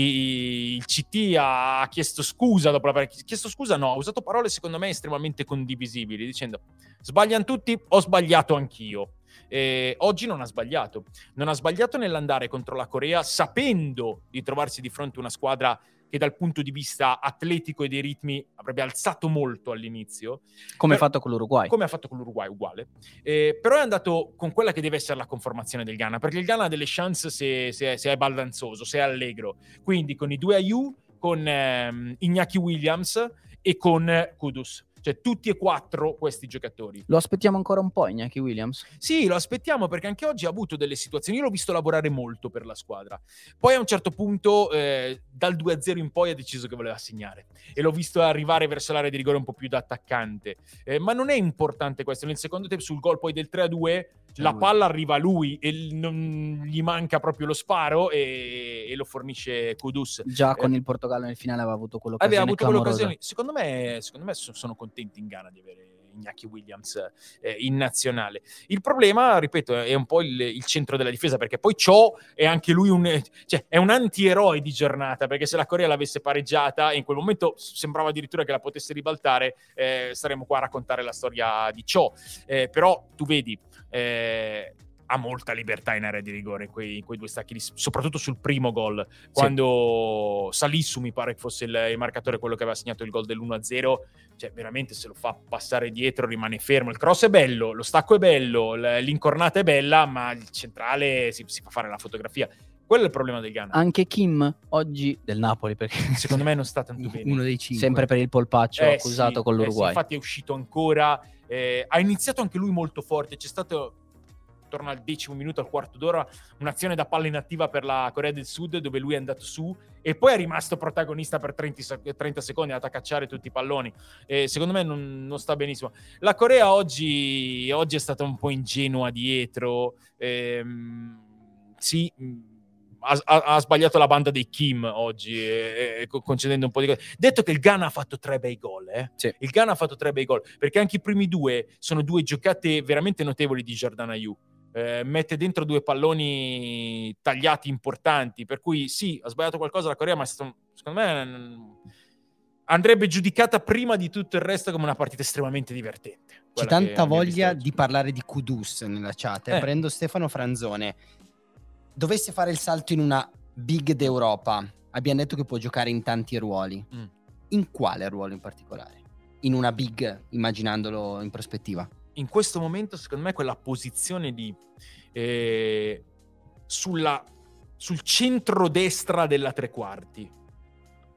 il CT ha chiesto scusa dopo l'aver chiesto scusa, no, ha usato parole secondo me estremamente condivisibili, dicendo sbagliano tutti, ho sbagliato anch'io. Eh, oggi non ha sbagliato, non ha sbagliato nell'andare contro la Corea sapendo di trovarsi di fronte a una squadra che dal punto di vista atletico e dei ritmi avrebbe alzato molto all'inizio, Come Per- fatto con l'Uruguay. come ha fatto con l'Uruguay, uguale. Eh, però è andato con quella che deve essere la conformazione del Ghana, perché il Ghana ha delle chance se, se è, se è baldanzoso, se è allegro. Quindi con i due Ayu, con ehm, Iñaki Williams e con eh, Kudus. Cioè tutti e quattro questi giocatori. Lo aspettiamo ancora un po', Iñaki Williams. Sì, lo aspettiamo perché anche oggi ha avuto delle situazioni. Io l'ho visto lavorare molto per la squadra. Poi a un certo punto, eh, dal 2-0 in poi, ha deciso che voleva segnare. E l'ho visto arrivare verso l'area di rigore un po' più da attaccante. Eh, ma non è importante questo. Nel secondo tempo, sul gol poi del 3-2, la lui. palla arriva a lui e non gli manca proprio lo sparo e, e lo fornisce Kudus. Già con Eh, il Portogallo nel finale aveva avuto quell'occasione Aveva avuto clamorosa. quell'occasione. Secondo me, secondo me so- sono contenti in Ghana di avere Iñaki Williams eh, in nazionale. Il problema, ripeto, è un po' il, il centro della difesa, perché poi Cho è anche lui un, cioè, è un antieroe di giornata, perché se la Corea l'avesse pareggiata, in quel momento sembrava addirittura che la potesse ribaltare, eh, saremmo qua a raccontare la storia di Cho. Eh, però tu vedi... Eh, ha molta libertà in area di rigore in quei, in quei due stacchi, soprattutto sul primo gol, quando sì. Salissu mi pare che fosse il, il, marcatore quello che aveva segnato il gol dell'1-0, cioè veramente se lo fa passare dietro rimane fermo, il cross è bello, lo stacco è bello, l'incornata è bella, ma il centrale si, si fa fare la fotografia. Quello è il problema del Ghana. Anche Kim oggi del Napoli, perché secondo me non sta tanto bene. Uno dei cinque. Sempre per il polpaccio eh, accusato sì, con l'Uruguay. Eh sì, infatti è uscito ancora. Eh, ha iniziato anche lui molto forte. C'è stato attorno al decimo minuto, al quarto d'ora, un'azione da palla inattiva per la Corea del Sud dove lui è andato su e poi è rimasto protagonista per 30, 30 secondi, è andato a cacciare tutti i palloni. E secondo me non, non, sta benissimo. La Corea oggi, oggi, è stata un po' ingenua dietro. Ehm, sì ha, ha, sbagliato la banda dei Kim oggi, eh, eh, concedendo un po' di cose. Detto che il Ghana ha fatto tre bei gol, eh? sì. il Ghana ha fatto tre bei gol, perché anche i primi due sono due giocate veramente notevoli di Giordana Yu eh, mette dentro due palloni tagliati importanti, per cui sì, ha sbagliato qualcosa la Corea, ma stato, secondo me andrebbe giudicata prima di tutto il resto come una partita estremamente divertente. C'è tanta voglia di parlare di Kudus nella chat. Eh. Prendo Stefano Franzone. Dovesse fare il salto in una big d'Europa, abbiamo detto che può giocare in tanti ruoli. Mm. In quale ruolo in particolare? In una big, immaginandolo in prospettiva? In questo momento, secondo me, quella posizione di eh, sulla, sul centro-destra della tre quarti,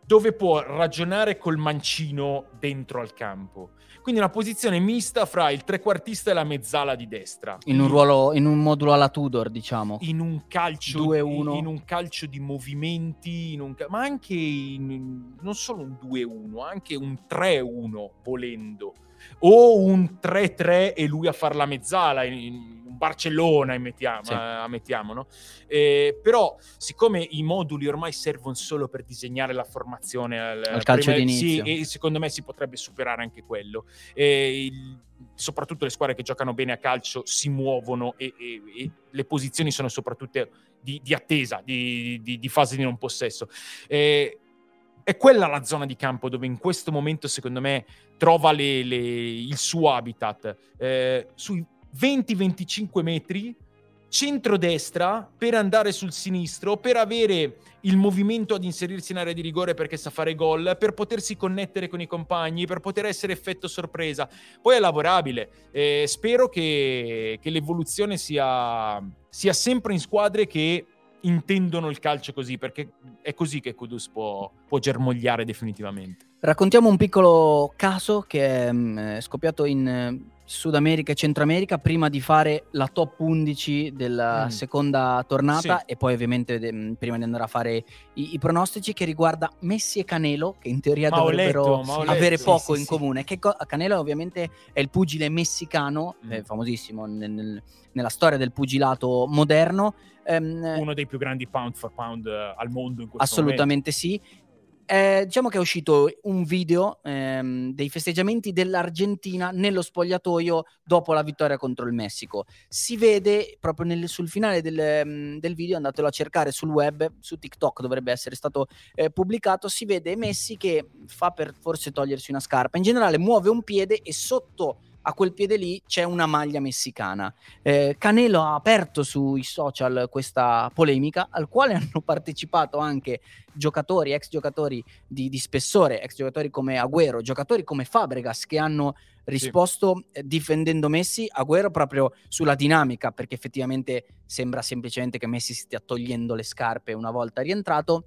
dove può ragionare col mancino dentro al campo. Quindi una posizione mista fra il trequartista e la mezzala di destra. In un ruolo, in un modulo alla Tudor, diciamo. In un calcio, in, in un calcio di movimenti, un, ma anche in, non solo un 2-1, anche un 3-1 volendo o un 3-3 e lui a far la mezzala in, in Barcellona, mettiamo, sì. eh, mettiamo no? eh, però siccome i moduli ormai servono solo per disegnare la formazione al, al calcio prima, d'inizio sì, e secondo me si potrebbe superare anche quello. Eh, il, soprattutto le squadre che giocano bene a calcio si muovono e, e, e le posizioni sono soprattutto di, di attesa, di, di, di, fase di non possesso. Eh, è quella la zona di campo dove in questo momento, secondo me, trova le, le, il suo habitat. Eh, sui 20-25 metri, centro-destra, per andare sul sinistro, per avere il movimento ad inserirsi in area di rigore perché sa fare gol, per potersi connettere con i compagni, per poter essere effetto sorpresa. Poi è lavorabile. Eh, spero che, che l'evoluzione sia, sia sempre in squadre che intendono il calcio così, perché è così che Kudus può, può germogliare definitivamente. Raccontiamo un piccolo caso che mm, è scoppiato in eh, Sud America e Centro America prima di fare la top 11 della mm. seconda tornata sì. e poi ovviamente de- mm, prima di andare a fare i-, i, pronostici che riguarda Messi e Canelo che in teoria ma dovrebbero letto, avere poco sì, in sì, comune. Che co- Canelo ovviamente è il pugile messicano, mm. famosissimo nel, nella storia del pugilato moderno. Um, Uno dei più grandi pound for pound uh, al mondo in questo assolutamente momento. Assolutamente sì eh, diciamo che è uscito un video ehm, dei festeggiamenti dell'Argentina nello spogliatoio dopo la vittoria contro il Messico. Si vede proprio nel, sul finale del, mm, del, video, andatelo a cercare sul web, su TikTok dovrebbe essere stato eh, pubblicato, si vede Messi che fa per forse togliersi una scarpa, in generale muove un piede e sotto a quel piede lì c'è una maglia messicana. Eh, Canelo ha aperto sui social questa polemica, al quale hanno partecipato anche giocatori, ex giocatori di, di spessore, ex giocatori come Agüero, giocatori come Fabregas che hanno risposto sì. Eh, difendendo Messi, Agüero proprio sulla dinamica, perché effettivamente sembra semplicemente che Messi stia togliendo le scarpe una volta rientrato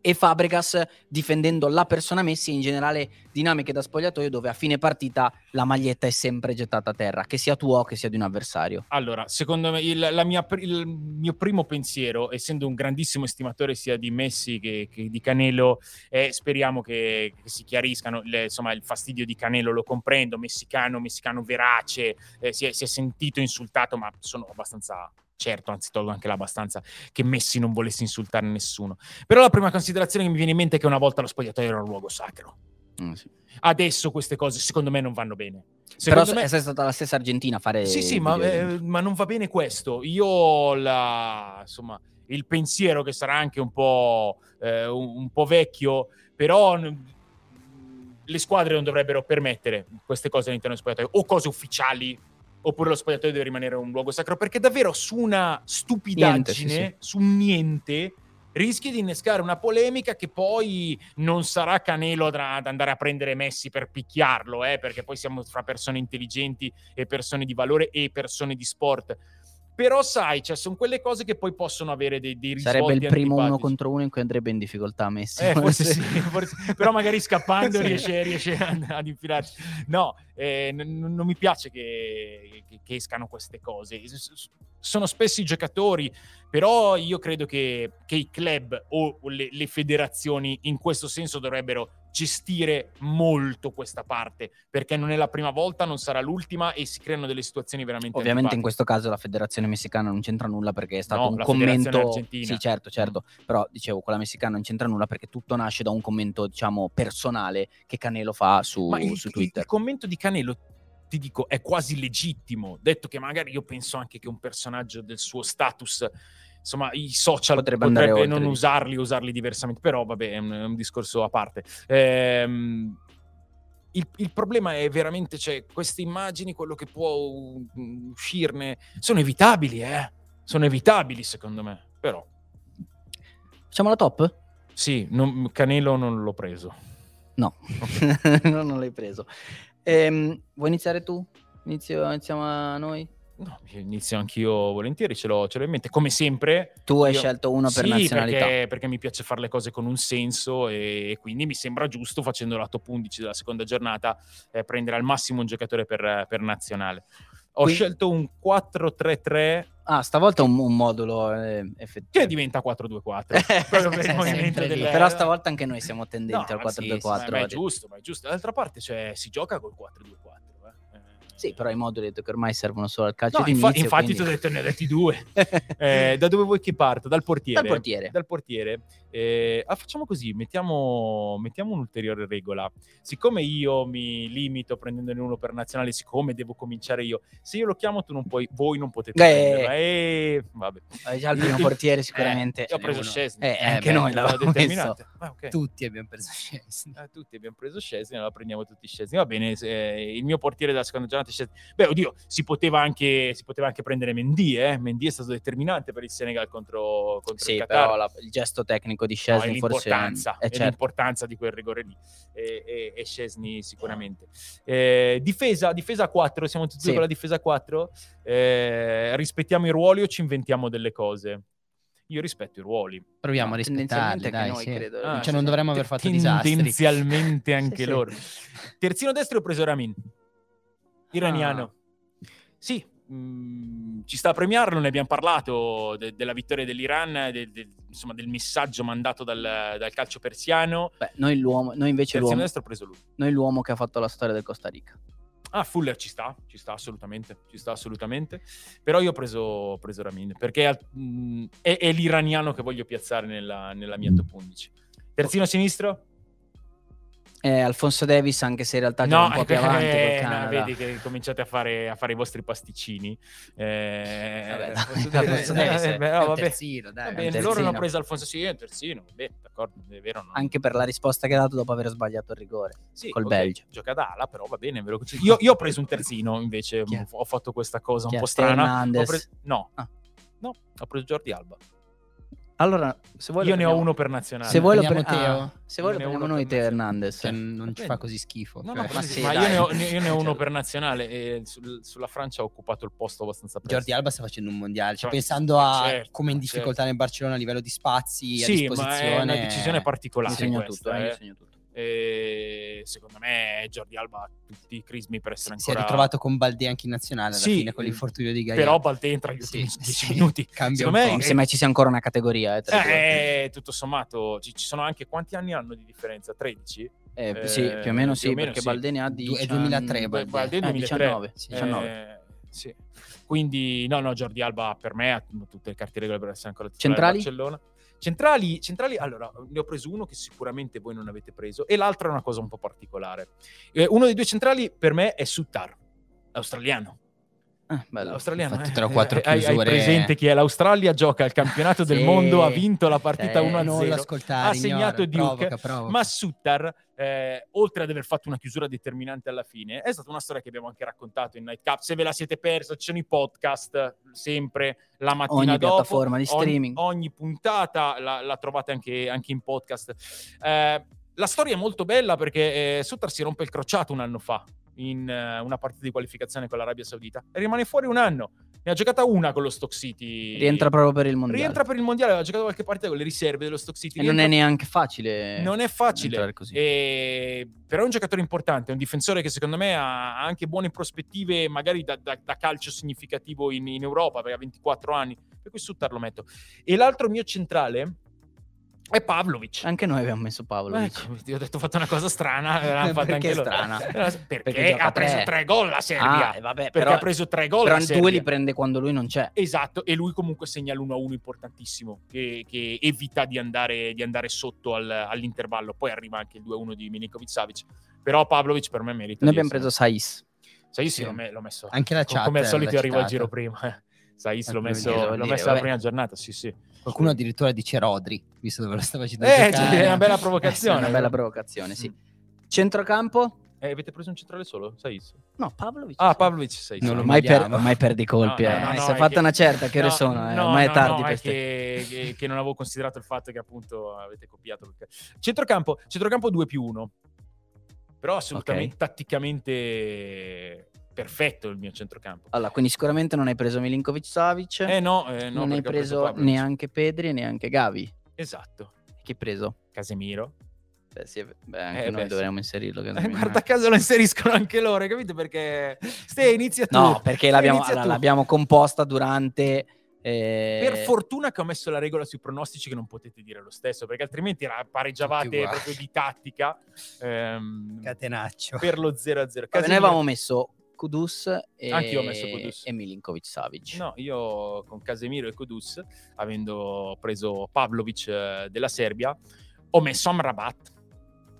e Fabregas difendendo la persona Messi e in generale dinamiche da spogliatoio dove a fine partita la maglietta è sempre gettata a terra, che sia tuo che sia di un avversario. Allora, secondo me il, mia, il mio primo pensiero, essendo un grandissimo estimatore sia di Messi che, che di Canelo, è speriamo che, che si chiariscano, le, insomma il fastidio di Canelo lo comprendo, messicano, messicano verace, eh, si, è, si è sentito insultato, ma sono abbastanza certo, anzi tolgo anche l'abbastanza, che Messi non volesse insultare nessuno. Però la prima considerazione che mi viene in mente è che una volta lo spogliatoio era un luogo sacro. Mm, sì. Adesso queste cose secondo me non vanno bene. Però Secondo me- è stata la stessa Argentina a fare Sì, sì, ma, eh, ma non va bene questo. Io ho la, insomma, il pensiero che sarà anche un po', eh, un, un po' vecchio, però le squadre non dovrebbero permettere queste cose all'interno dello spogliatoio, o cose ufficiali, oppure lo spogliatoio deve rimanere un luogo sacro, perché davvero su una stupidaggine, Niente, sì, sì. su niente, rischi di innescare una polemica che poi non sarà Canelo ad ad andare a prendere Messi per picchiarlo, eh, perché poi siamo fra persone intelligenti e persone di valore e persone di sport. Però sai, cioè, sono quelle cose che poi possono avere dei, dei risvolti Sarebbe il primo uno contro uno in cui andrebbe in difficoltà Messi. Eh, forse sì, forse- però magari scappando Sì. riesce, riesce ad, infilarci. No, eh, n- non mi piace che, che- che escano queste cose. Sono spesso i giocatori, però io credo che, che i club o le, le federazioni in questo senso dovrebbero gestire molto questa parte, perché non è la prima volta, non sarà l'ultima e si creano delle situazioni veramente Ovviamente in antipatiche. questo caso la federazione messicana non c'entra nulla perché è stato No, un commento. Sì, certo, certo. Però dicevo, quella messicana non c'entra nulla perché tutto nasce da un commento, diciamo, personale che Canelo fa su, Ma il, su il- Twitter. il commento di Canelo, ti dico, è quasi legittimo. Detto che magari io penso anche che un personaggio del suo status, insomma, i social Potrebbe potrebbe, andare oltre. non usarli, usarli diversamente, però vabbè, è un, è un discorso a parte. Ehm, il, il problema è veramente, cioè, queste immagini, quello che può uscirne, sono evitabili, eh? Sono evitabili, secondo me. Però, Facciamo la top? sì, non- Canelo non l'ho preso. No, no, non l'hai preso. Ehm, vuoi iniziare tu? Inizio- iniziamo a noi? No, inizio anch'io volentieri, ce l'ho, ce l'ho in mente. Come sempre, Tu hai Io- scelto uno per sì, nazionalità. Perché, perché mi piace fare le cose con un senso e, e quindi mi sembra giusto, facendo la top 11 della seconda giornata, eh, prendere al massimo un giocatore per, per nazionale. Ho Quindi- scelto un 4-3-3 Ah, stavolta un, un modulo eh, effettivo. che diventa 4-2-4. proprio per il Sì, movimento sempre lì. del- Però stavolta anche noi siamo tendenti No, al ma sì, 4-2-4. sì, ma- è giusto, ma è giusto. D'altra parte, cioè, si gioca col 4-2-4. Sì, però i moduli ho detto che ormai servono solo al calcio No, di infa- infatti quindi- ti ho detto ne ho detti due. Eh, da dove vuoi che parto? Dal portiere. Dal portiere. Dal portiere. Eh, ah, facciamo così, mettiamo, mettiamo un'ulteriore regola. Siccome io mi limito prendendone uno per nazionale, siccome devo cominciare io, se io lo chiamo tu non puoi, voi non potete Eh. Eh, vabbè. Hai già il primo portiere sicuramente. Eh, ho preso. Scesni. Eh, anche beh, noi l'avevamo messo. Ah, ok. Tutti abbiamo preso Szczesny. Eh, tutti abbiamo preso Scesni, allora prendiamo tutti Scesni. Va bene, se- il mio portiere della seconda giornata è Szczesny. Beh, oddio, si poteva anche, si poteva anche prendere Mendy, eh? Mendy è stato determinante per il Senegal contro, contro Sì, il Qatar. però la- il gesto tecnico di No, è Scesni forse l'importanza, è è certo. l'importanza di quel rigore lì e, e, e Szczesny sicuramente Eh, difesa, difesa a 4 siamo tutti Sì. con la difesa a 4 Eh, rispettiamo i ruoli o ci inventiamo delle cose io rispetto i ruoli Proviamo a No, rispettarli, dai, anche noi, sì. credo. Ah, cioè, sì, non dovremmo aver fatto disastri. tendenzialmente anche Sì, sì. loro terzino destro ho preso Ramin iraniano Ah. sì mm, ci sta a premiarlo, ne abbiamo parlato de- della vittoria dell'Iran, de- de- insomma del messaggio mandato dal, dal calcio persiano. Beh, noi, l'uomo, noi invece Terzino l'uomo, destro preso lui. noi l'uomo che ha fatto la storia del Costa Rica. Ah, Fuller ci sta, ci sta assolutamente, ci sta assolutamente. Però io ho preso, ho preso Ramin, perché al- mh, è, è l'iraniano che voglio piazzare nella, nella mia top 11. Terzino sinistro? Eh, Alfonso Davis, anche se in realtà gioca un po' più eh, avanti col no, vedi che cominciate a fare, a fare i vostri pasticcini. Eh, Vabbè, Alfonso Davis eh, è- beh, È no, vabbè. terzino, dai. Va un bene, terzino. loro hanno preso Alfonso sì, è un terzino, vabbè, d'accordo, è vero. non- Anche per la risposta che ha dato dopo aver sbagliato il rigore. Sì, col ok, Belgio. Gioca da ala, però va bene. ve lo. Io, io ho preso un terzino, invece ho, fatto questa cosa Chi un po' strana. Preso- no, Ah. no, ho preso Jordi Alba. Allora, se vuoi Io ne ho uno per nazionale. Se vuoi lo, Prendiamo pre- Teo. ah, se vuoi lo ho prendiamo uno noi nazionale. Hernandez. Cioè, non ci fa così schifo. No, cioè. no, ma ma, sì, ma io, ne ho, io ne ho uno Cioè- per nazionale e sul- sulla Francia ha occupato il posto abbastanza presto. Jordi Alba sta facendo un mondiale, cioè, Cioè, pensando a certo, come in certo. difficoltà nel Barcellona a livello di spazi a Sì, ma disposizione. è una decisione particolare segno questa. tutto, eh, eh. segno tutto. E secondo me Jordi Alba ha tutti i crismi per essere Si è ancora... ritrovato con Balde anche in nazionale alla Sì, fine con l'infortunio di Gaia. Però Balde entra gli Sì, ultimi 10 sì, minuti. cambia Secondo un me po'. Mi sembra ci sia ancora una categoria. Eh, due. Eh, tutto sommato, ci, ci sono anche quanti anni hanno di differenza? 13? Eh, eh, sì, più o meno sì, o meno perché sì. Baldini ha Du- è 19 2003, Beh, Balde. Balde eh, 2003. 19, Sì. 19. Eh, sì. Quindi, no, no, Jordi Alba per me ha tutte le carte regole per essere ancora titolare Centrali? Barcellona. Centrali, centrali, allora, ne ho preso uno che sicuramente voi non avete preso e l'altro è una cosa un po' particolare. Eh, uno dei due centrali per me è Suttar, australiano. Ah, bello. L'australiano. Eh. Eh, hai, hai presente chi è? L'Australia gioca il campionato del Sì, mondo, ha vinto la partita sì, 1-0. Non lo ascoltare, ha segnato ignora, Duke, provoca, provoca. ma Suttar, eh, oltre ad aver fatto una chiusura determinante alla fine, è stata una storia che abbiamo anche raccontato in Night Cup. Se ve la siete persa, ci sono i podcast sempre la mattina Ogni dopo. piattaforma di Ogni- streaming. Ogni, puntata la, la trovate anche, anche in podcast. Eh, la storia è molto bella perché eh, Suttar si rompe il crociato un anno fa in eh, una partita di qualificazione con l'Arabia Saudita e rimane fuori un anno. Ne ha giocata una con lo Stock City. Rientra proprio per il mondiale. Rientra per il mondiale, aveva giocato qualche partita con le riserve dello Stock City. e non è Rientra- neanche facile. non è facile. E- però è un giocatore importante, è un difensore che secondo me ha ha anche buone prospettive, magari da, da- da calcio significativo in, in Europa, perché ha 24 anni, per cui Suttar lo metto. E l'altro mio centrale è Pavlovic. Anche noi abbiamo messo Paolo. Ecco, ti ho detto ho fatto una cosa strana, Perché strana? Perché, Perché ha preso tre. tre gol la Serbia. Ah, vabbè, perché però, ha preso tre gol però la Serbia. due li prende quando lui non c'è. Esatto, e lui comunque segna l'1-1 importantissimo, che, che evita di andare, di andare sotto al- all'intervallo. Poi arriva anche il 2-1 di Milinkovic-Savic. Però Pavlovic per me merita Noi abbiamo essere- preso Saiz. Sai, io sì, l'ho, me- l'ho messo. Anche la chat Come al solito arrivo al giro prima. Saiz l'ho volevo messo, l'ho messo vabbè. prima giornata, sì sì. Qualcuno addirittura dice Rodri, visto dove lo stava facendo Eh, giocare. c'è una bella È provocazione. una bella provocazione, sì. Centrocampo? Eh, avete preso un centrale solo? Saiz? No, Pavlovic. Ah. Pavlovic Saiz. Non lo Ormai, per, ormai perdi i colpi. No, no, eh. no, no, Si è è fatta che- una certa, che ore No, sono? eh? no, Ormai no, è tardi no, per è che, che- che non avevo considerato il fatto che appunto avete copiato. Centrocampo, centrocampo 2 più 1. Però assolutamente Ok. tatticamente perfetto il mio centrocampo. Allora, quindi sicuramente non hai preso Milinkovic Savic. Eh no, eh, no non hai preso Pavlovic. neanche Pedri e neanche Gavi. Esatto. Chi hai preso? Casemiro. Beh, sì, beh, anche Eh, noi beh, dovremmo inserirlo. Eh, guarda caso lo inseriscono anche loro, hai capito? Perché Ste, inizia tu. No, perché l'abbiamo, allora, tu. l'abbiamo composta durante... eh, Per fortuna che ho messo la regola sui pronostici che non potete dire lo stesso, perché altrimenti era- pareggiavate proprio di tattica ehm, Catenaccio. per lo 0-0. vabbè, noi avevamo messo Kudus e, Anch'io ho messo Kudus. e Milinkovic Savic. No, io con Casemiro e Kudus, avendo preso Pavlovic eh, della Serbia, ho messo Amrabat.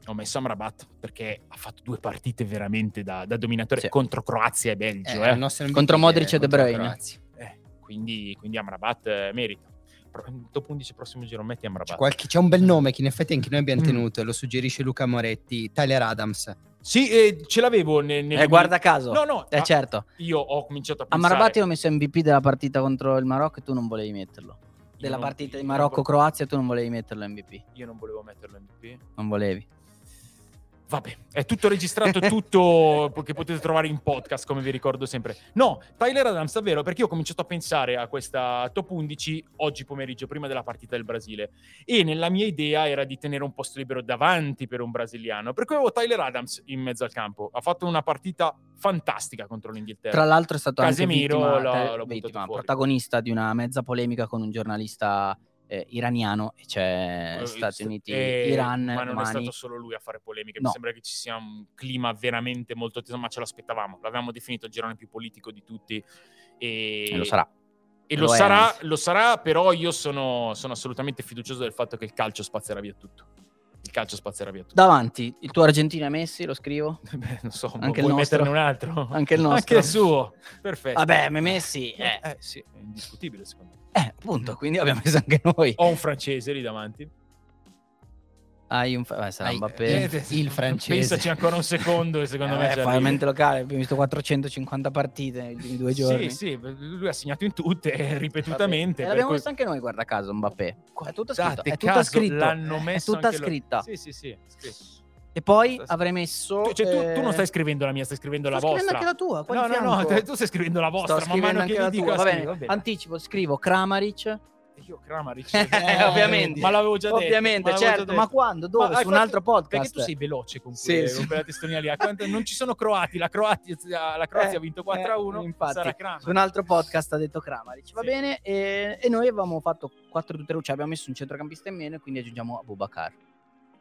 Ho messo Amrabat perché ha fatto due partite veramente da, da dominatore Sì. contro Croazia e Belgio. Eh, eh. Contro Modric e De Bruyne. Eh, quindi, quindi Amrabat eh, merita. Pro- Dopo 11 prossimo giro metti C'è, Amrabat. qualche- c'è un bel nome che in effetti anche noi abbiamo Mm. tenuto e lo suggerisce Luca Moretti, Tyler Adams. Sì, eh, ce l'avevo ne- nelle Eh, guarda caso. No, no, Eh, ah, certo. io ho cominciato a A pensare... Marabati ho messo MVP della partita contro il Marocco e tu non volevi metterlo. Della non- partita di Marocco-Croazia tu non volevi metterlo MVP. Io non volevo metterlo MVP. Non volevi. Vabbè, è tutto registrato, tutto che potete trovare in podcast, come vi ricordo sempre. No, Tyler Adams, davvero, perché io ho cominciato a pensare a questa top 11 oggi pomeriggio, prima della partita del Brasile. E nella mia idea era di tenere un posto libero davanti per un brasiliano. Per cui avevo Tyler Adams in mezzo al campo. Ha fatto una partita fantastica contro l'Inghilterra. Tra l'altro è stato Casemiro anche vittima, l'ho- eh, l'ho vittima, protagonista di una mezza polemica con un giornalista eh, iraniano e c'è Eh, Stati Uniti, eh, Iran, ma non è domani. stato solo lui a fare polemiche. No. Mi sembra che ci sia un clima veramente molto teso, ma ce l'aspettavamo. L'avevamo definito il girone più politico di tutti. E, E lo sarà. E lo, Lo è sarà, lo sarà, però io sono, sono assolutamente fiducioso del fatto che il calcio spazzerà via tutto. Il calcio spazzerà via tutto. Davanti, il tuo Argentina Messi, lo scrivo. Beh, non so, Anche vuoi metterne un altro? Anche il nostro. Anche il suo. Perfetto. Vabbè, me Messi, eh, Eh, sì, è indiscutibile secondo me. eh, appunto, quindi abbiamo messo anche noi. Ho un francese lì davanti. Hai un... fa- eh, sarà Hai- Mbappé. eh, il francese. Pensaci ancora un secondo e secondo me Eh, ci fa arrivi. mente locale, abbiamo visto 450 partite ultimi due giorni. Sì, sì, lui ha segnato in tutte, eh, ripetutamente. E l'abbiamo cui- messo anche noi, guarda caso, Mbappé. È tutto scritto. È tutta scritto. L'hanno È messo tutta anche loro. scritta. Sì, sì, sì. scritto. E poi avrei messo. Tu, cioè, tu- tu non eh, stai scrivendo la mia, stai scrivendo sto la scrivendo vostra. anche la tua. No, no, no, tu stai scrivendo la vostra. Sto man scrivendo mano anche che la tua. Va bene, va bene. anticipo, scrivo Kramaric. Io Kramaric. Eh, ovviamente. Ma l'avevo già detto. Ovviamente, ma l'avevo già certo. detto. Ma quando? Dove? Ma hai Su un fatto- altro podcast? Perché tu sei veloce con, quelle- sì. con quella. A quanto- Non ci sono croati, la Croazia, la Croazia Eh, ha vinto 4-1, eh, infatti. sarà Kramaric. Su un altro podcast ha detto Kramaric. Va Sì. bene? E, e noi avevamo fatto 4 tutte cioè abbiamo messo un centrocampista in meno e quindi aggiungiamo Abubakar.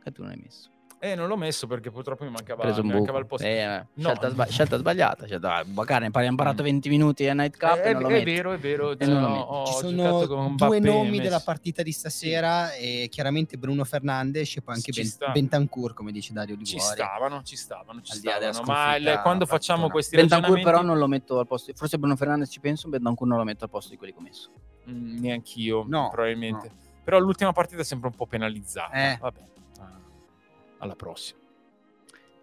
Che tu non hai messo. Eh, non l'ho messo perché purtroppo mi mancava, preso un mi mancava il posto. Eh, No. scelta, sba- scelta sbagliata. Scelta, magari ne parliamo imparato 20 minuti a Nightcap Eh, e non lo è, metti. vero, è vero. Ho- metti. ho Ci sono due nomi Messi. della partita di stasera e chiaramente Bruno Fernandes e poi anche Ci Ben- sta. Bentancur, come dice Dario Ci Liguori. stavano, ci stavano, ci là della stavano. Ma il- quando facciamo partitona. questi Bentancur ragionamenti... però non lo metto al posto. Forse Bruno Fernandes ci penso, Bentancur non lo metto al posto di quelli che ho messo. Mm, neanch'io, No, probabilmente. Però l'ultima partita è sempre un po' penalizzata. Eh. Vabbè, alla prossima.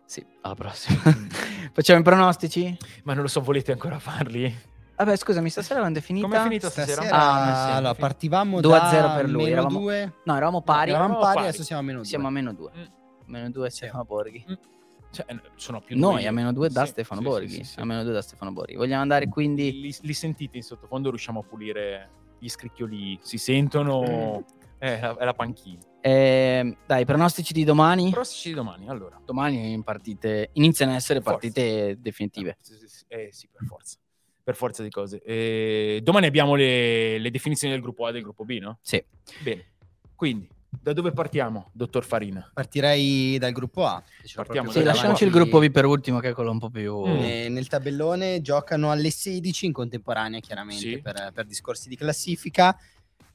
Sì, alla prossima. Facciamo i pronostici? Ma non lo so, volete ancora farli? Vabbè, scusami, stasera l'hanno definita. Com'è finita stasera? Stasera, Ah, sì. allora, partivamo 2 a da 0 per lui, eravamo- 2. No, eravamo pari. Eravamo Eravamo pari, pari. adesso siamo a meno 2. Siamo a meno 2. Mm. Meno 2 Stefano Borghi. Mm. Cioè, sono più Noi due a meno 2 da Sì, Stefano sì, Borghi. sì, sì, sì. A meno 2 da Stefano Borghi. Vogliamo andare quindi. Li, li sentite in sottofondo, riusciamo a pulire gli scricchioli. Si sentono... Eh, è la panchina. Eh, dai, pronostici di domani. Pronostici di domani, allora. Domani in partite iniziano a essere Forza. partite definitive. Sì, sì, sì. Eh sì, per forza. Per forza di cose. Eh, domani abbiamo le, le definizioni del gruppo A e del gruppo B, no? Sì. Bene. Quindi, da dove partiamo, dottor Farina? Partirei dal gruppo A. Partiamo Sì, lasciamoci il gruppo B per ultimo, che è quello un po' più. Mm. Eh, nel tabellone giocano alle 16 in contemporanea, chiaramente, Sì. per, per discorsi di classifica.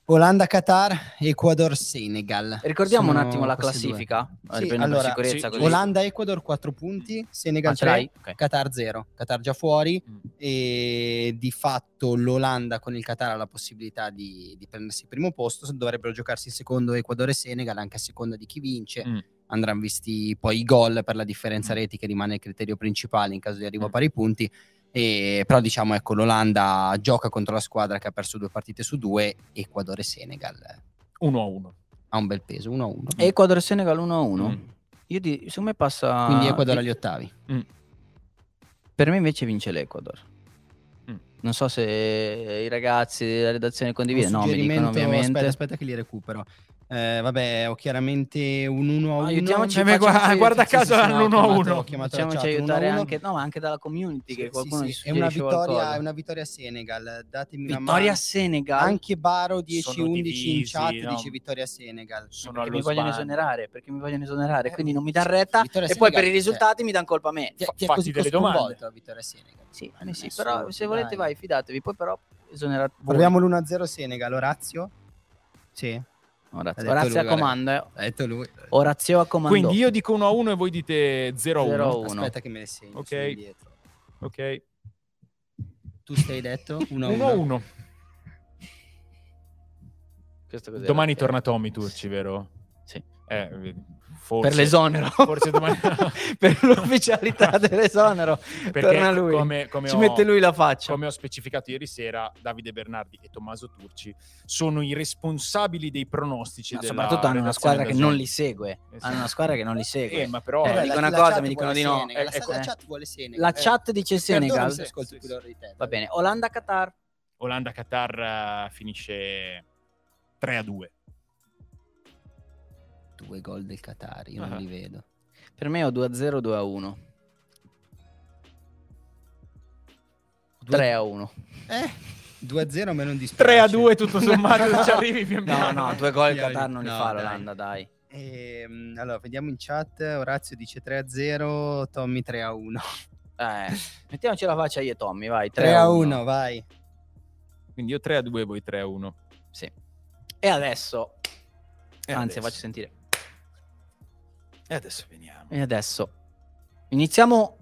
Olanda-Qatar, Ecuador-Senegal. Ricordiamo un Sono attimo la classifica. Sì, allora, sì, così. Olanda-Ecuador 4 punti, Senegal Ah, ce l'hai? 3, Ok. Qatar 0. Qatar già fuori Mm. e di fatto l'Olanda con il Qatar ha la possibilità di, di prendersi il primo posto, dovrebbero giocarsi il secondo Ecuador e Senegal anche a seconda di chi vince. Mm. Andranno visti poi i gol per la differenza Mm. reti che rimane il criterio principale in caso di arrivo a Mm. pari punti. E, però diciamo ecco l'Olanda gioca contro la squadra che ha perso due partite su due, Ecuador e Senegal eh, 1 a 1. ha un bel peso 1-1. Ecuador e Senegal 1-1. Mm. Io di, secondo me passa. Quindi Ecuador agli ottavi. Per me invece vince l'Ecuador. Mm. Non so se i ragazzi della redazione condividono. No, mi dicono ovviamente. Aspetta, aspetta che li recupero. Eh, vabbè, ho chiaramente un 1 a 1. Aiutiamoci, Eh, facciamoci- guarda, guarda caso hanno l'uno a uno. Ho chiamato la Facciamoci chat, aiutare 1 a 1. anche, no, ma anche dalla community. che Sì, qualcuno sì, sì, È una vittoria, è una vittoria a Senegal. Datemi una Vittoria mano. Senegal. Anche Baro Sono 10-11 in chat no? dice vittoria Senegal. Sono perché mi vogliono esonerare, perché mi vogliono esonerare, Eh, quindi non mi danno retta Vittoria e poi Senegal, per i cioè, risultati mi danno colpa a me. Ti, ti è fatti così delle sconvolto domande. la vittoria Senegal. Sì, eh sì, però se volete vai, fidatevi, poi però esonerate. Proviamo l'1-0 Senegal. Orazio? Sì, Orazio, Orazio lui, a comando, eh. ha detto lui. Orazio a comando. Quindi io dico 1 a 1 e voi dite 0 a 1. 0 a 1. Aspetta che me ne segno. Ok. Ok. Tu stai detto 1 1 a 1. Questo cos'era? Domani Eh, torna Tommy Turci, vero? Sì. Eh, vedi, forse, Per l'esonero. Forse domani... per l'ufficialità dell'esonero. Perché torna lui. come, come Ci ho, mette lui la faccia. come ho specificato ieri sera, Davide Bernardi e Tommaso Turci sono i responsabili dei pronostici. No, della soprattutto hanno una squadra che non li segue. Esatto. Hanno una squadra che non li segue. Eh, ma però... Eh, Vabbè, dico la- una la cosa, mi dicono di no. Senegal, Eh, La, ecco. la chat vuole Senegal. La eh. chat dice Senegal. Sì, sì. te. Va bene. Olanda-Qatar. Olanda-Qatar eh, finisce 3 a 2. Due gol del Qatar, io Ah. non li vedo. Per me ho 2-0, 2-1. 3-1. Eh, 2-0 a me non dispiace. 3 a 2 tutto sommato, ci arrivi pian No, piano. no, due gol il Qatar non li no, fa dai. l'Olanda, dai. Ehm, allora, vediamo in chat. Orazio dice 3-0, Tommy 3-1. Eh, mettiamoci la faccia io e Tommy, vai. 3-1, vai. Quindi io 3 a 2, voi 3 a 1. Sì. E adesso, E anzi, adesso? faccio sentire. E adesso veniamo. E adesso iniziamo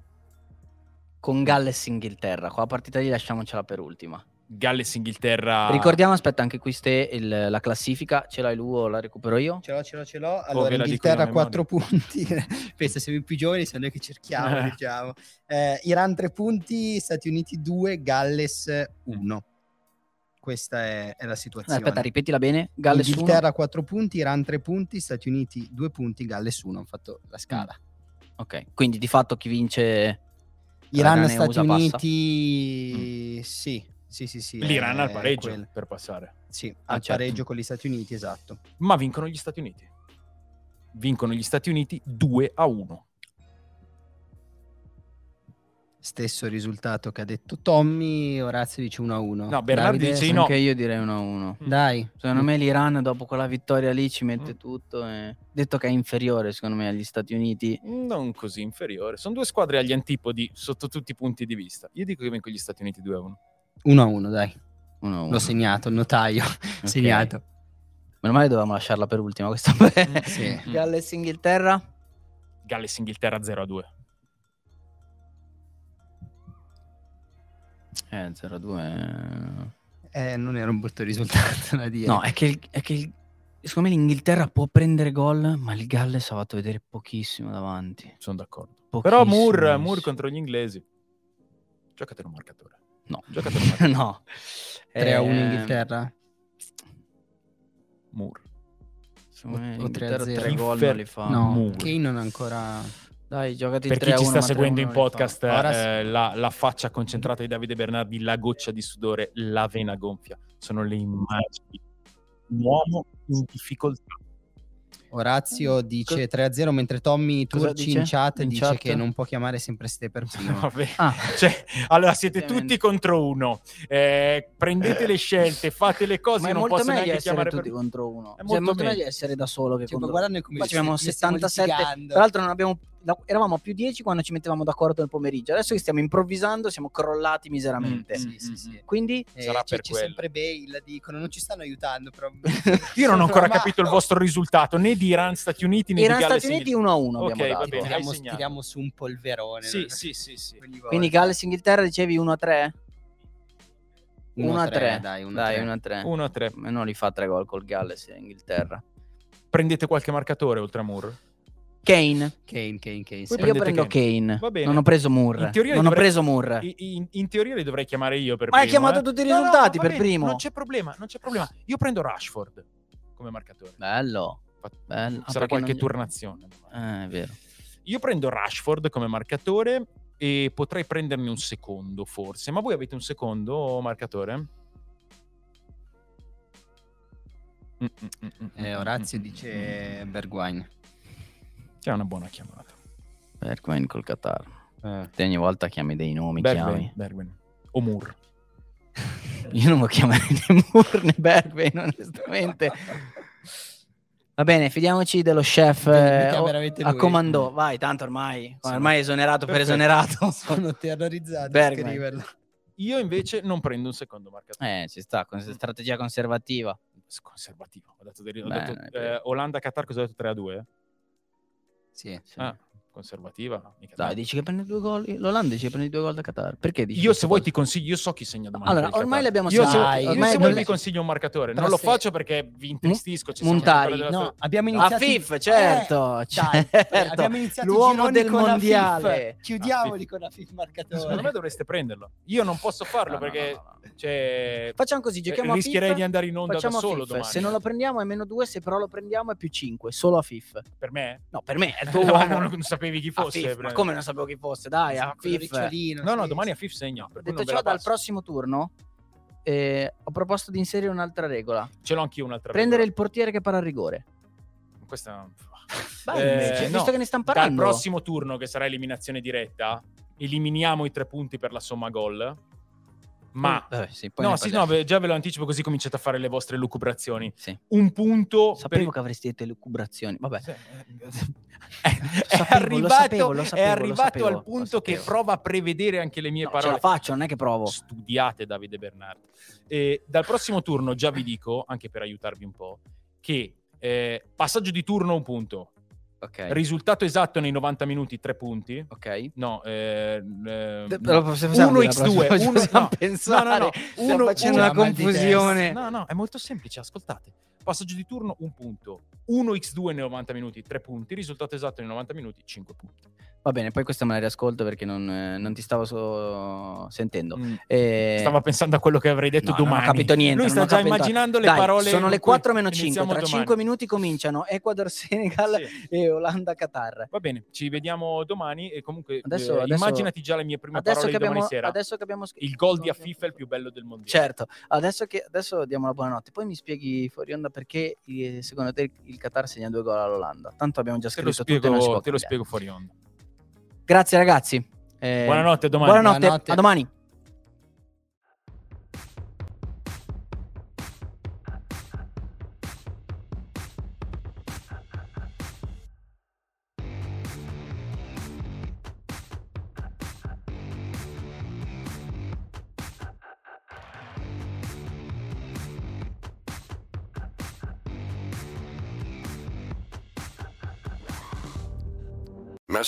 con Galles-Inghilterra. Qua la partita lì lasciamocela per ultima. Galles-Inghilterra. Ricordiamo, aspetta, anche qui ste il- la classifica. Ce l'hai lui o la recupero io? Ce l'ho, ce l'ho, ce l'ho. Allora, Inghilterra io a 4 punti. Pensa, siamo i più giovani, siamo noi che cerchiamo, Eh. diciamo. Eh, Iran 3 punti, Stati Uniti 2, Galles 1. Questa è, è la situazione. Aspetta, ripetila bene. Galles 1. Inghilterra 4 punti, Iran 3 punti, Stati Uniti 2 punti, Galles 1. Ho fatto la scala. Ok, quindi di fatto chi vince Iran, Stati USA passa? Uniti, sì, sì, sì, sì. L'Iran è al pareggio quello. per passare. Sì, Ah, al certo. pareggio con gli Stati Uniti, esatto. Ma vincono gli Stati Uniti. Vincono gli Stati Uniti 2 a 1. Stesso risultato che ha detto Tommy, Orazio dice 1-1. No, Bernardi Davide? dice di no. Anche io direi 1-1. Dai, Secondo me l'Iran dopo quella vittoria lì ci mette Mm. tutto. E... Detto che è inferiore secondo me agli Stati Uniti. Non così inferiore. Sono due squadre agli antipodi sotto tutti i punti di vista. Io dico che vinco gli Stati Uniti 2-1. 1-1, dai. 1-1. L'ho segnato, il notaio. Ok. Segnato. Meno male dovevamo lasciarla per ultima questa. Sì. Galles Inghilterra. Galles Inghilterra 0-2. Eh, 0-2. Eh, non era un brutto risultato da dire. No, è che, il- è che il- secondo me l'Inghilterra può prendere gol, ma il Galles ha fatto vedere pochissimo davanti. Sono d'accordo. Però Moore. Moore contro gli inglesi. Giocate un marcatore. No. Giocate un marcatore. no. 3-1 Eh, Inghilterra. Moore. secondo me O- o l'Inghilterra 3-0. tre gol non li fa. No, Moore. Kane non ha ancora... Dai, giocati Per chi 3-1, ci sta seguendo 3-1 in podcast, sì. eh, la, la faccia concentrata di Davide Bernardi, la goccia di sudore, la vena gonfia. Sono le immagini. Un uomo in difficoltà. Orazio dice 3-0, mentre Tommy Turci dice? in chat In dice chat? che non può chiamare sempre ste per primo. Vabbè. Ah, Cioè, allora siete tutti contro uno. Eh, prendete le scelte, fate le cose. ma è non molto posso meglio neanche essere chiamare tutti per... contro uno. È Cioè, molto è molto meglio. meglio essere da solo che Cioè, ma contro guarda noi come ci stiamo 77. litigando. Tra l'altro non abbiamo da- eravamo a più 10 quando ci mettevamo d'accordo nel pomeriggio. Adesso che stiamo improvvisando siamo crollati miseramente. Mm, Sì, mm, sì, mm, sì. Quindi Eh, Sarà c'è, per c'è sempre Bale, dicono, non ci stanno aiutando, però... Io non ho ancora Ma- capito il vostro risultato, né di Iran Stati Uniti né Iran di Galles Stati Uniti Inghilterra. 1 a 1 Ok, abbiamo bene. Tiriamo, tiriamo su un polverone. Sì, no? sì, sì, sì. Quindi Galles Inghilterra dicevi 1 a 3? 1 a 1-3, 3. dai, 1-3. Dai, 1 a 3. 1 a 3. Non li fa 3 gol col Galles in Inghilterra. Prendete qualche marcatore oltre a Moore? Kane. Kane, Kane, Kane. sì. Io prendo Kane. Va bene. Non ho preso Moore. In teoria non dovrei- ho preso Moore. I- In, in teoria li dovrei chiamare io per Ma hai primo, chiamato eh. tutti i No, no, risultati va per bene, primo. Non c'è problema, non c'è problema. Io prendo Rashford come marcatore. Bello. Bello. Ah, Sarà perché qualche non- turnazione. Eh, è vero. Io prendo Rashford come marcatore e potrei prenderne un secondo forse. Ma voi avete un secondo marcatore? Mm, mm, mm, mm, Eh, Orazio dice Bergwine. Che è una buona chiamata. Bergwijn col Qatar. Eh. Te ogni volta chiami dei nomi, Bergwijn, chiami. Bergwijn. O Moore. Io non lo chiamerei né Moore né Bergwijn, onestamente. Va bene, fidiamoci dello chef eh, a comando. Vai, tanto ormai, ormai esonerato per Perfetto. esonerato. Sono terrorizzato scriverlo. Io invece non prendo un secondo marcatore. Eh, ci sta, con strategia conservativa. Conservativo. Ho detto, Beh, detto, eh, Olanda-Qatar cosa ho detto 3 a 2? Sì. Sì. Ah, conservativa. mica Dai, dici che prende due gol. L'Olanda dice che prende due gol da Qatar. Perché dici Io se vuoi ti consiglio, io so chi segna domani. Allora, ormai l'abbiamo io se, Dai, io ormai se vuoi vi consiglio un marcatore. Non lo se- faccio perché vi intristisco. ci Montari, della No, storia. abbiamo A iniziato... FIF, certo, Eh, certo. dai, abbiamo iniziato L'uomo del mondiale. Chiudiamoli con Afif Secondo marcatore. me dovreste prenderlo. Io non posso farlo No, perché no, no, no. cioè, Facciamo così, giochiamo a rischierei FIF, di andare in onda da a solo FIF. domani. Se non lo prendiamo è meno 2, se però lo prendiamo è più 5, solo a FIF. Per me? No, per me è il tuo uomo. non, non sapevi chi fosse. FIF, ma come non sapevo chi fosse? Dai, a Quello FIF. No, no, domani a FIF cui Detto ciò, dal prossimo turno eh, ho proposto di inserire un'altra regola. Ce l'ho anch'io un'altra Prendere il regola. portiere che para a rigore. Questa... Vai, Eh, invece, no. visto che ne stanno Dal parlando. prossimo turno, che sarà eliminazione diretta, eliminiamo i tre punti per la somma gol. Ma Eh, sì, poi no, sì, no, già ve lo anticipo così cominciate a fare le vostre lucubrazioni. Sì. Un punto Sapevo per... che avresti detto lucubrazioni. Vabbè. Sì, eh, è, Sapevo, lo arrivato, sapevo, lo è sapevo, lo arrivato al punto che prova a prevedere anche le mie No, ce parole. la faccio, non è che provo. Studiate Davide Bernardi. E dal prossimo turno già vi dico, anche per aiutarvi un po', che eh, passaggio di turno un punto, Ok. risultato esatto nei 90 minuti tre punti. ok. No, eh, eh, Te- no. lo possiamo dire la 1x2, prossima- uno- possiamo no, pensare. no, no, no, uno- facendo uno- una confusione. No, no, è molto semplice, ascoltate. Passaggio di turno, un punto. 1x2 nei 90 minuti, 3 punti. Risultato esatto nei 90 minuti, 5 punti. Va bene, poi questa me la riascolto perché non, eh, non ti stavo so- sentendo. Mm. Eh, Stava pensando a quello che avrei detto no, non ho domani. capito niente, Lui sta già immaginando le Dai, parole. Sono le cui 4 meno 5. iniziamo Tra domani. 5 minuti cominciano Ecuador, Senegal Sì. e Olanda-Qatar. Va bene, ci vediamo domani e comunque Adesso- eh, adesso- immaginati già le mie prime parole che, di domani abbiamo, sera. adesso che abbiamo scritto Il gol di Afif è il più bello del mondiale. Certo, adesso, che, adesso diamo la buonanotte. Poi mi spieghi fuori onda perché eh, secondo te il Qatar segna due gol all'Olanda. Tanto abbiamo già Te lo, scritto e spiego, può te lo spiego fuori onda. Grazie ragazzi. Eh, Buonanotte, a domani. Buonanotte, Buonanotte. a domani.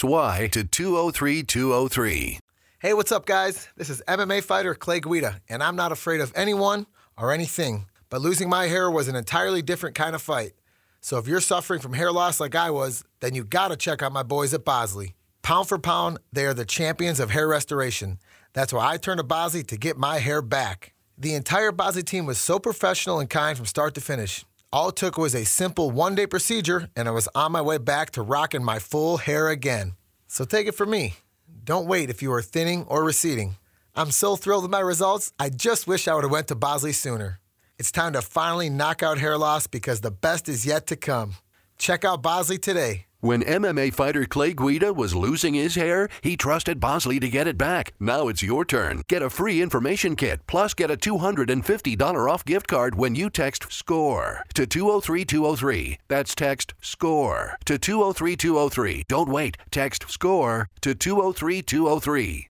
Y to 203203. Hey, what's up, guys? This is MMA fighter Clay Guida, and I'm not afraid of anyone or anything. But losing my hair was an entirely different kind of fight. So if you're suffering from hair loss like I was, then you gotta check out my boys at Bosley. Pound for pound, they are the champions of hair restoration. That's why I turned to Bosley to get my hair back. The entire Bosley team was so professional and kind from start to finish. All it took was a simple one day procedure, and I was on my way back to rocking my full hair again. So take it from me. Don't wait if you are thinning or receding. I'm so thrilled with my results, I just wish I would have went to Bosley sooner. It's time to finally knock out hair loss because the best is yet to come. Check out Bosley today. When MMA fighter Clay Guida was losing his hair, he trusted Bosley to get it back. Now it's your turn. Get a free information kit, plus get a $250 off gift card when you text SCORE to 203203. That's text SCORE to 203203. Don't wait. Text SCORE to 203203.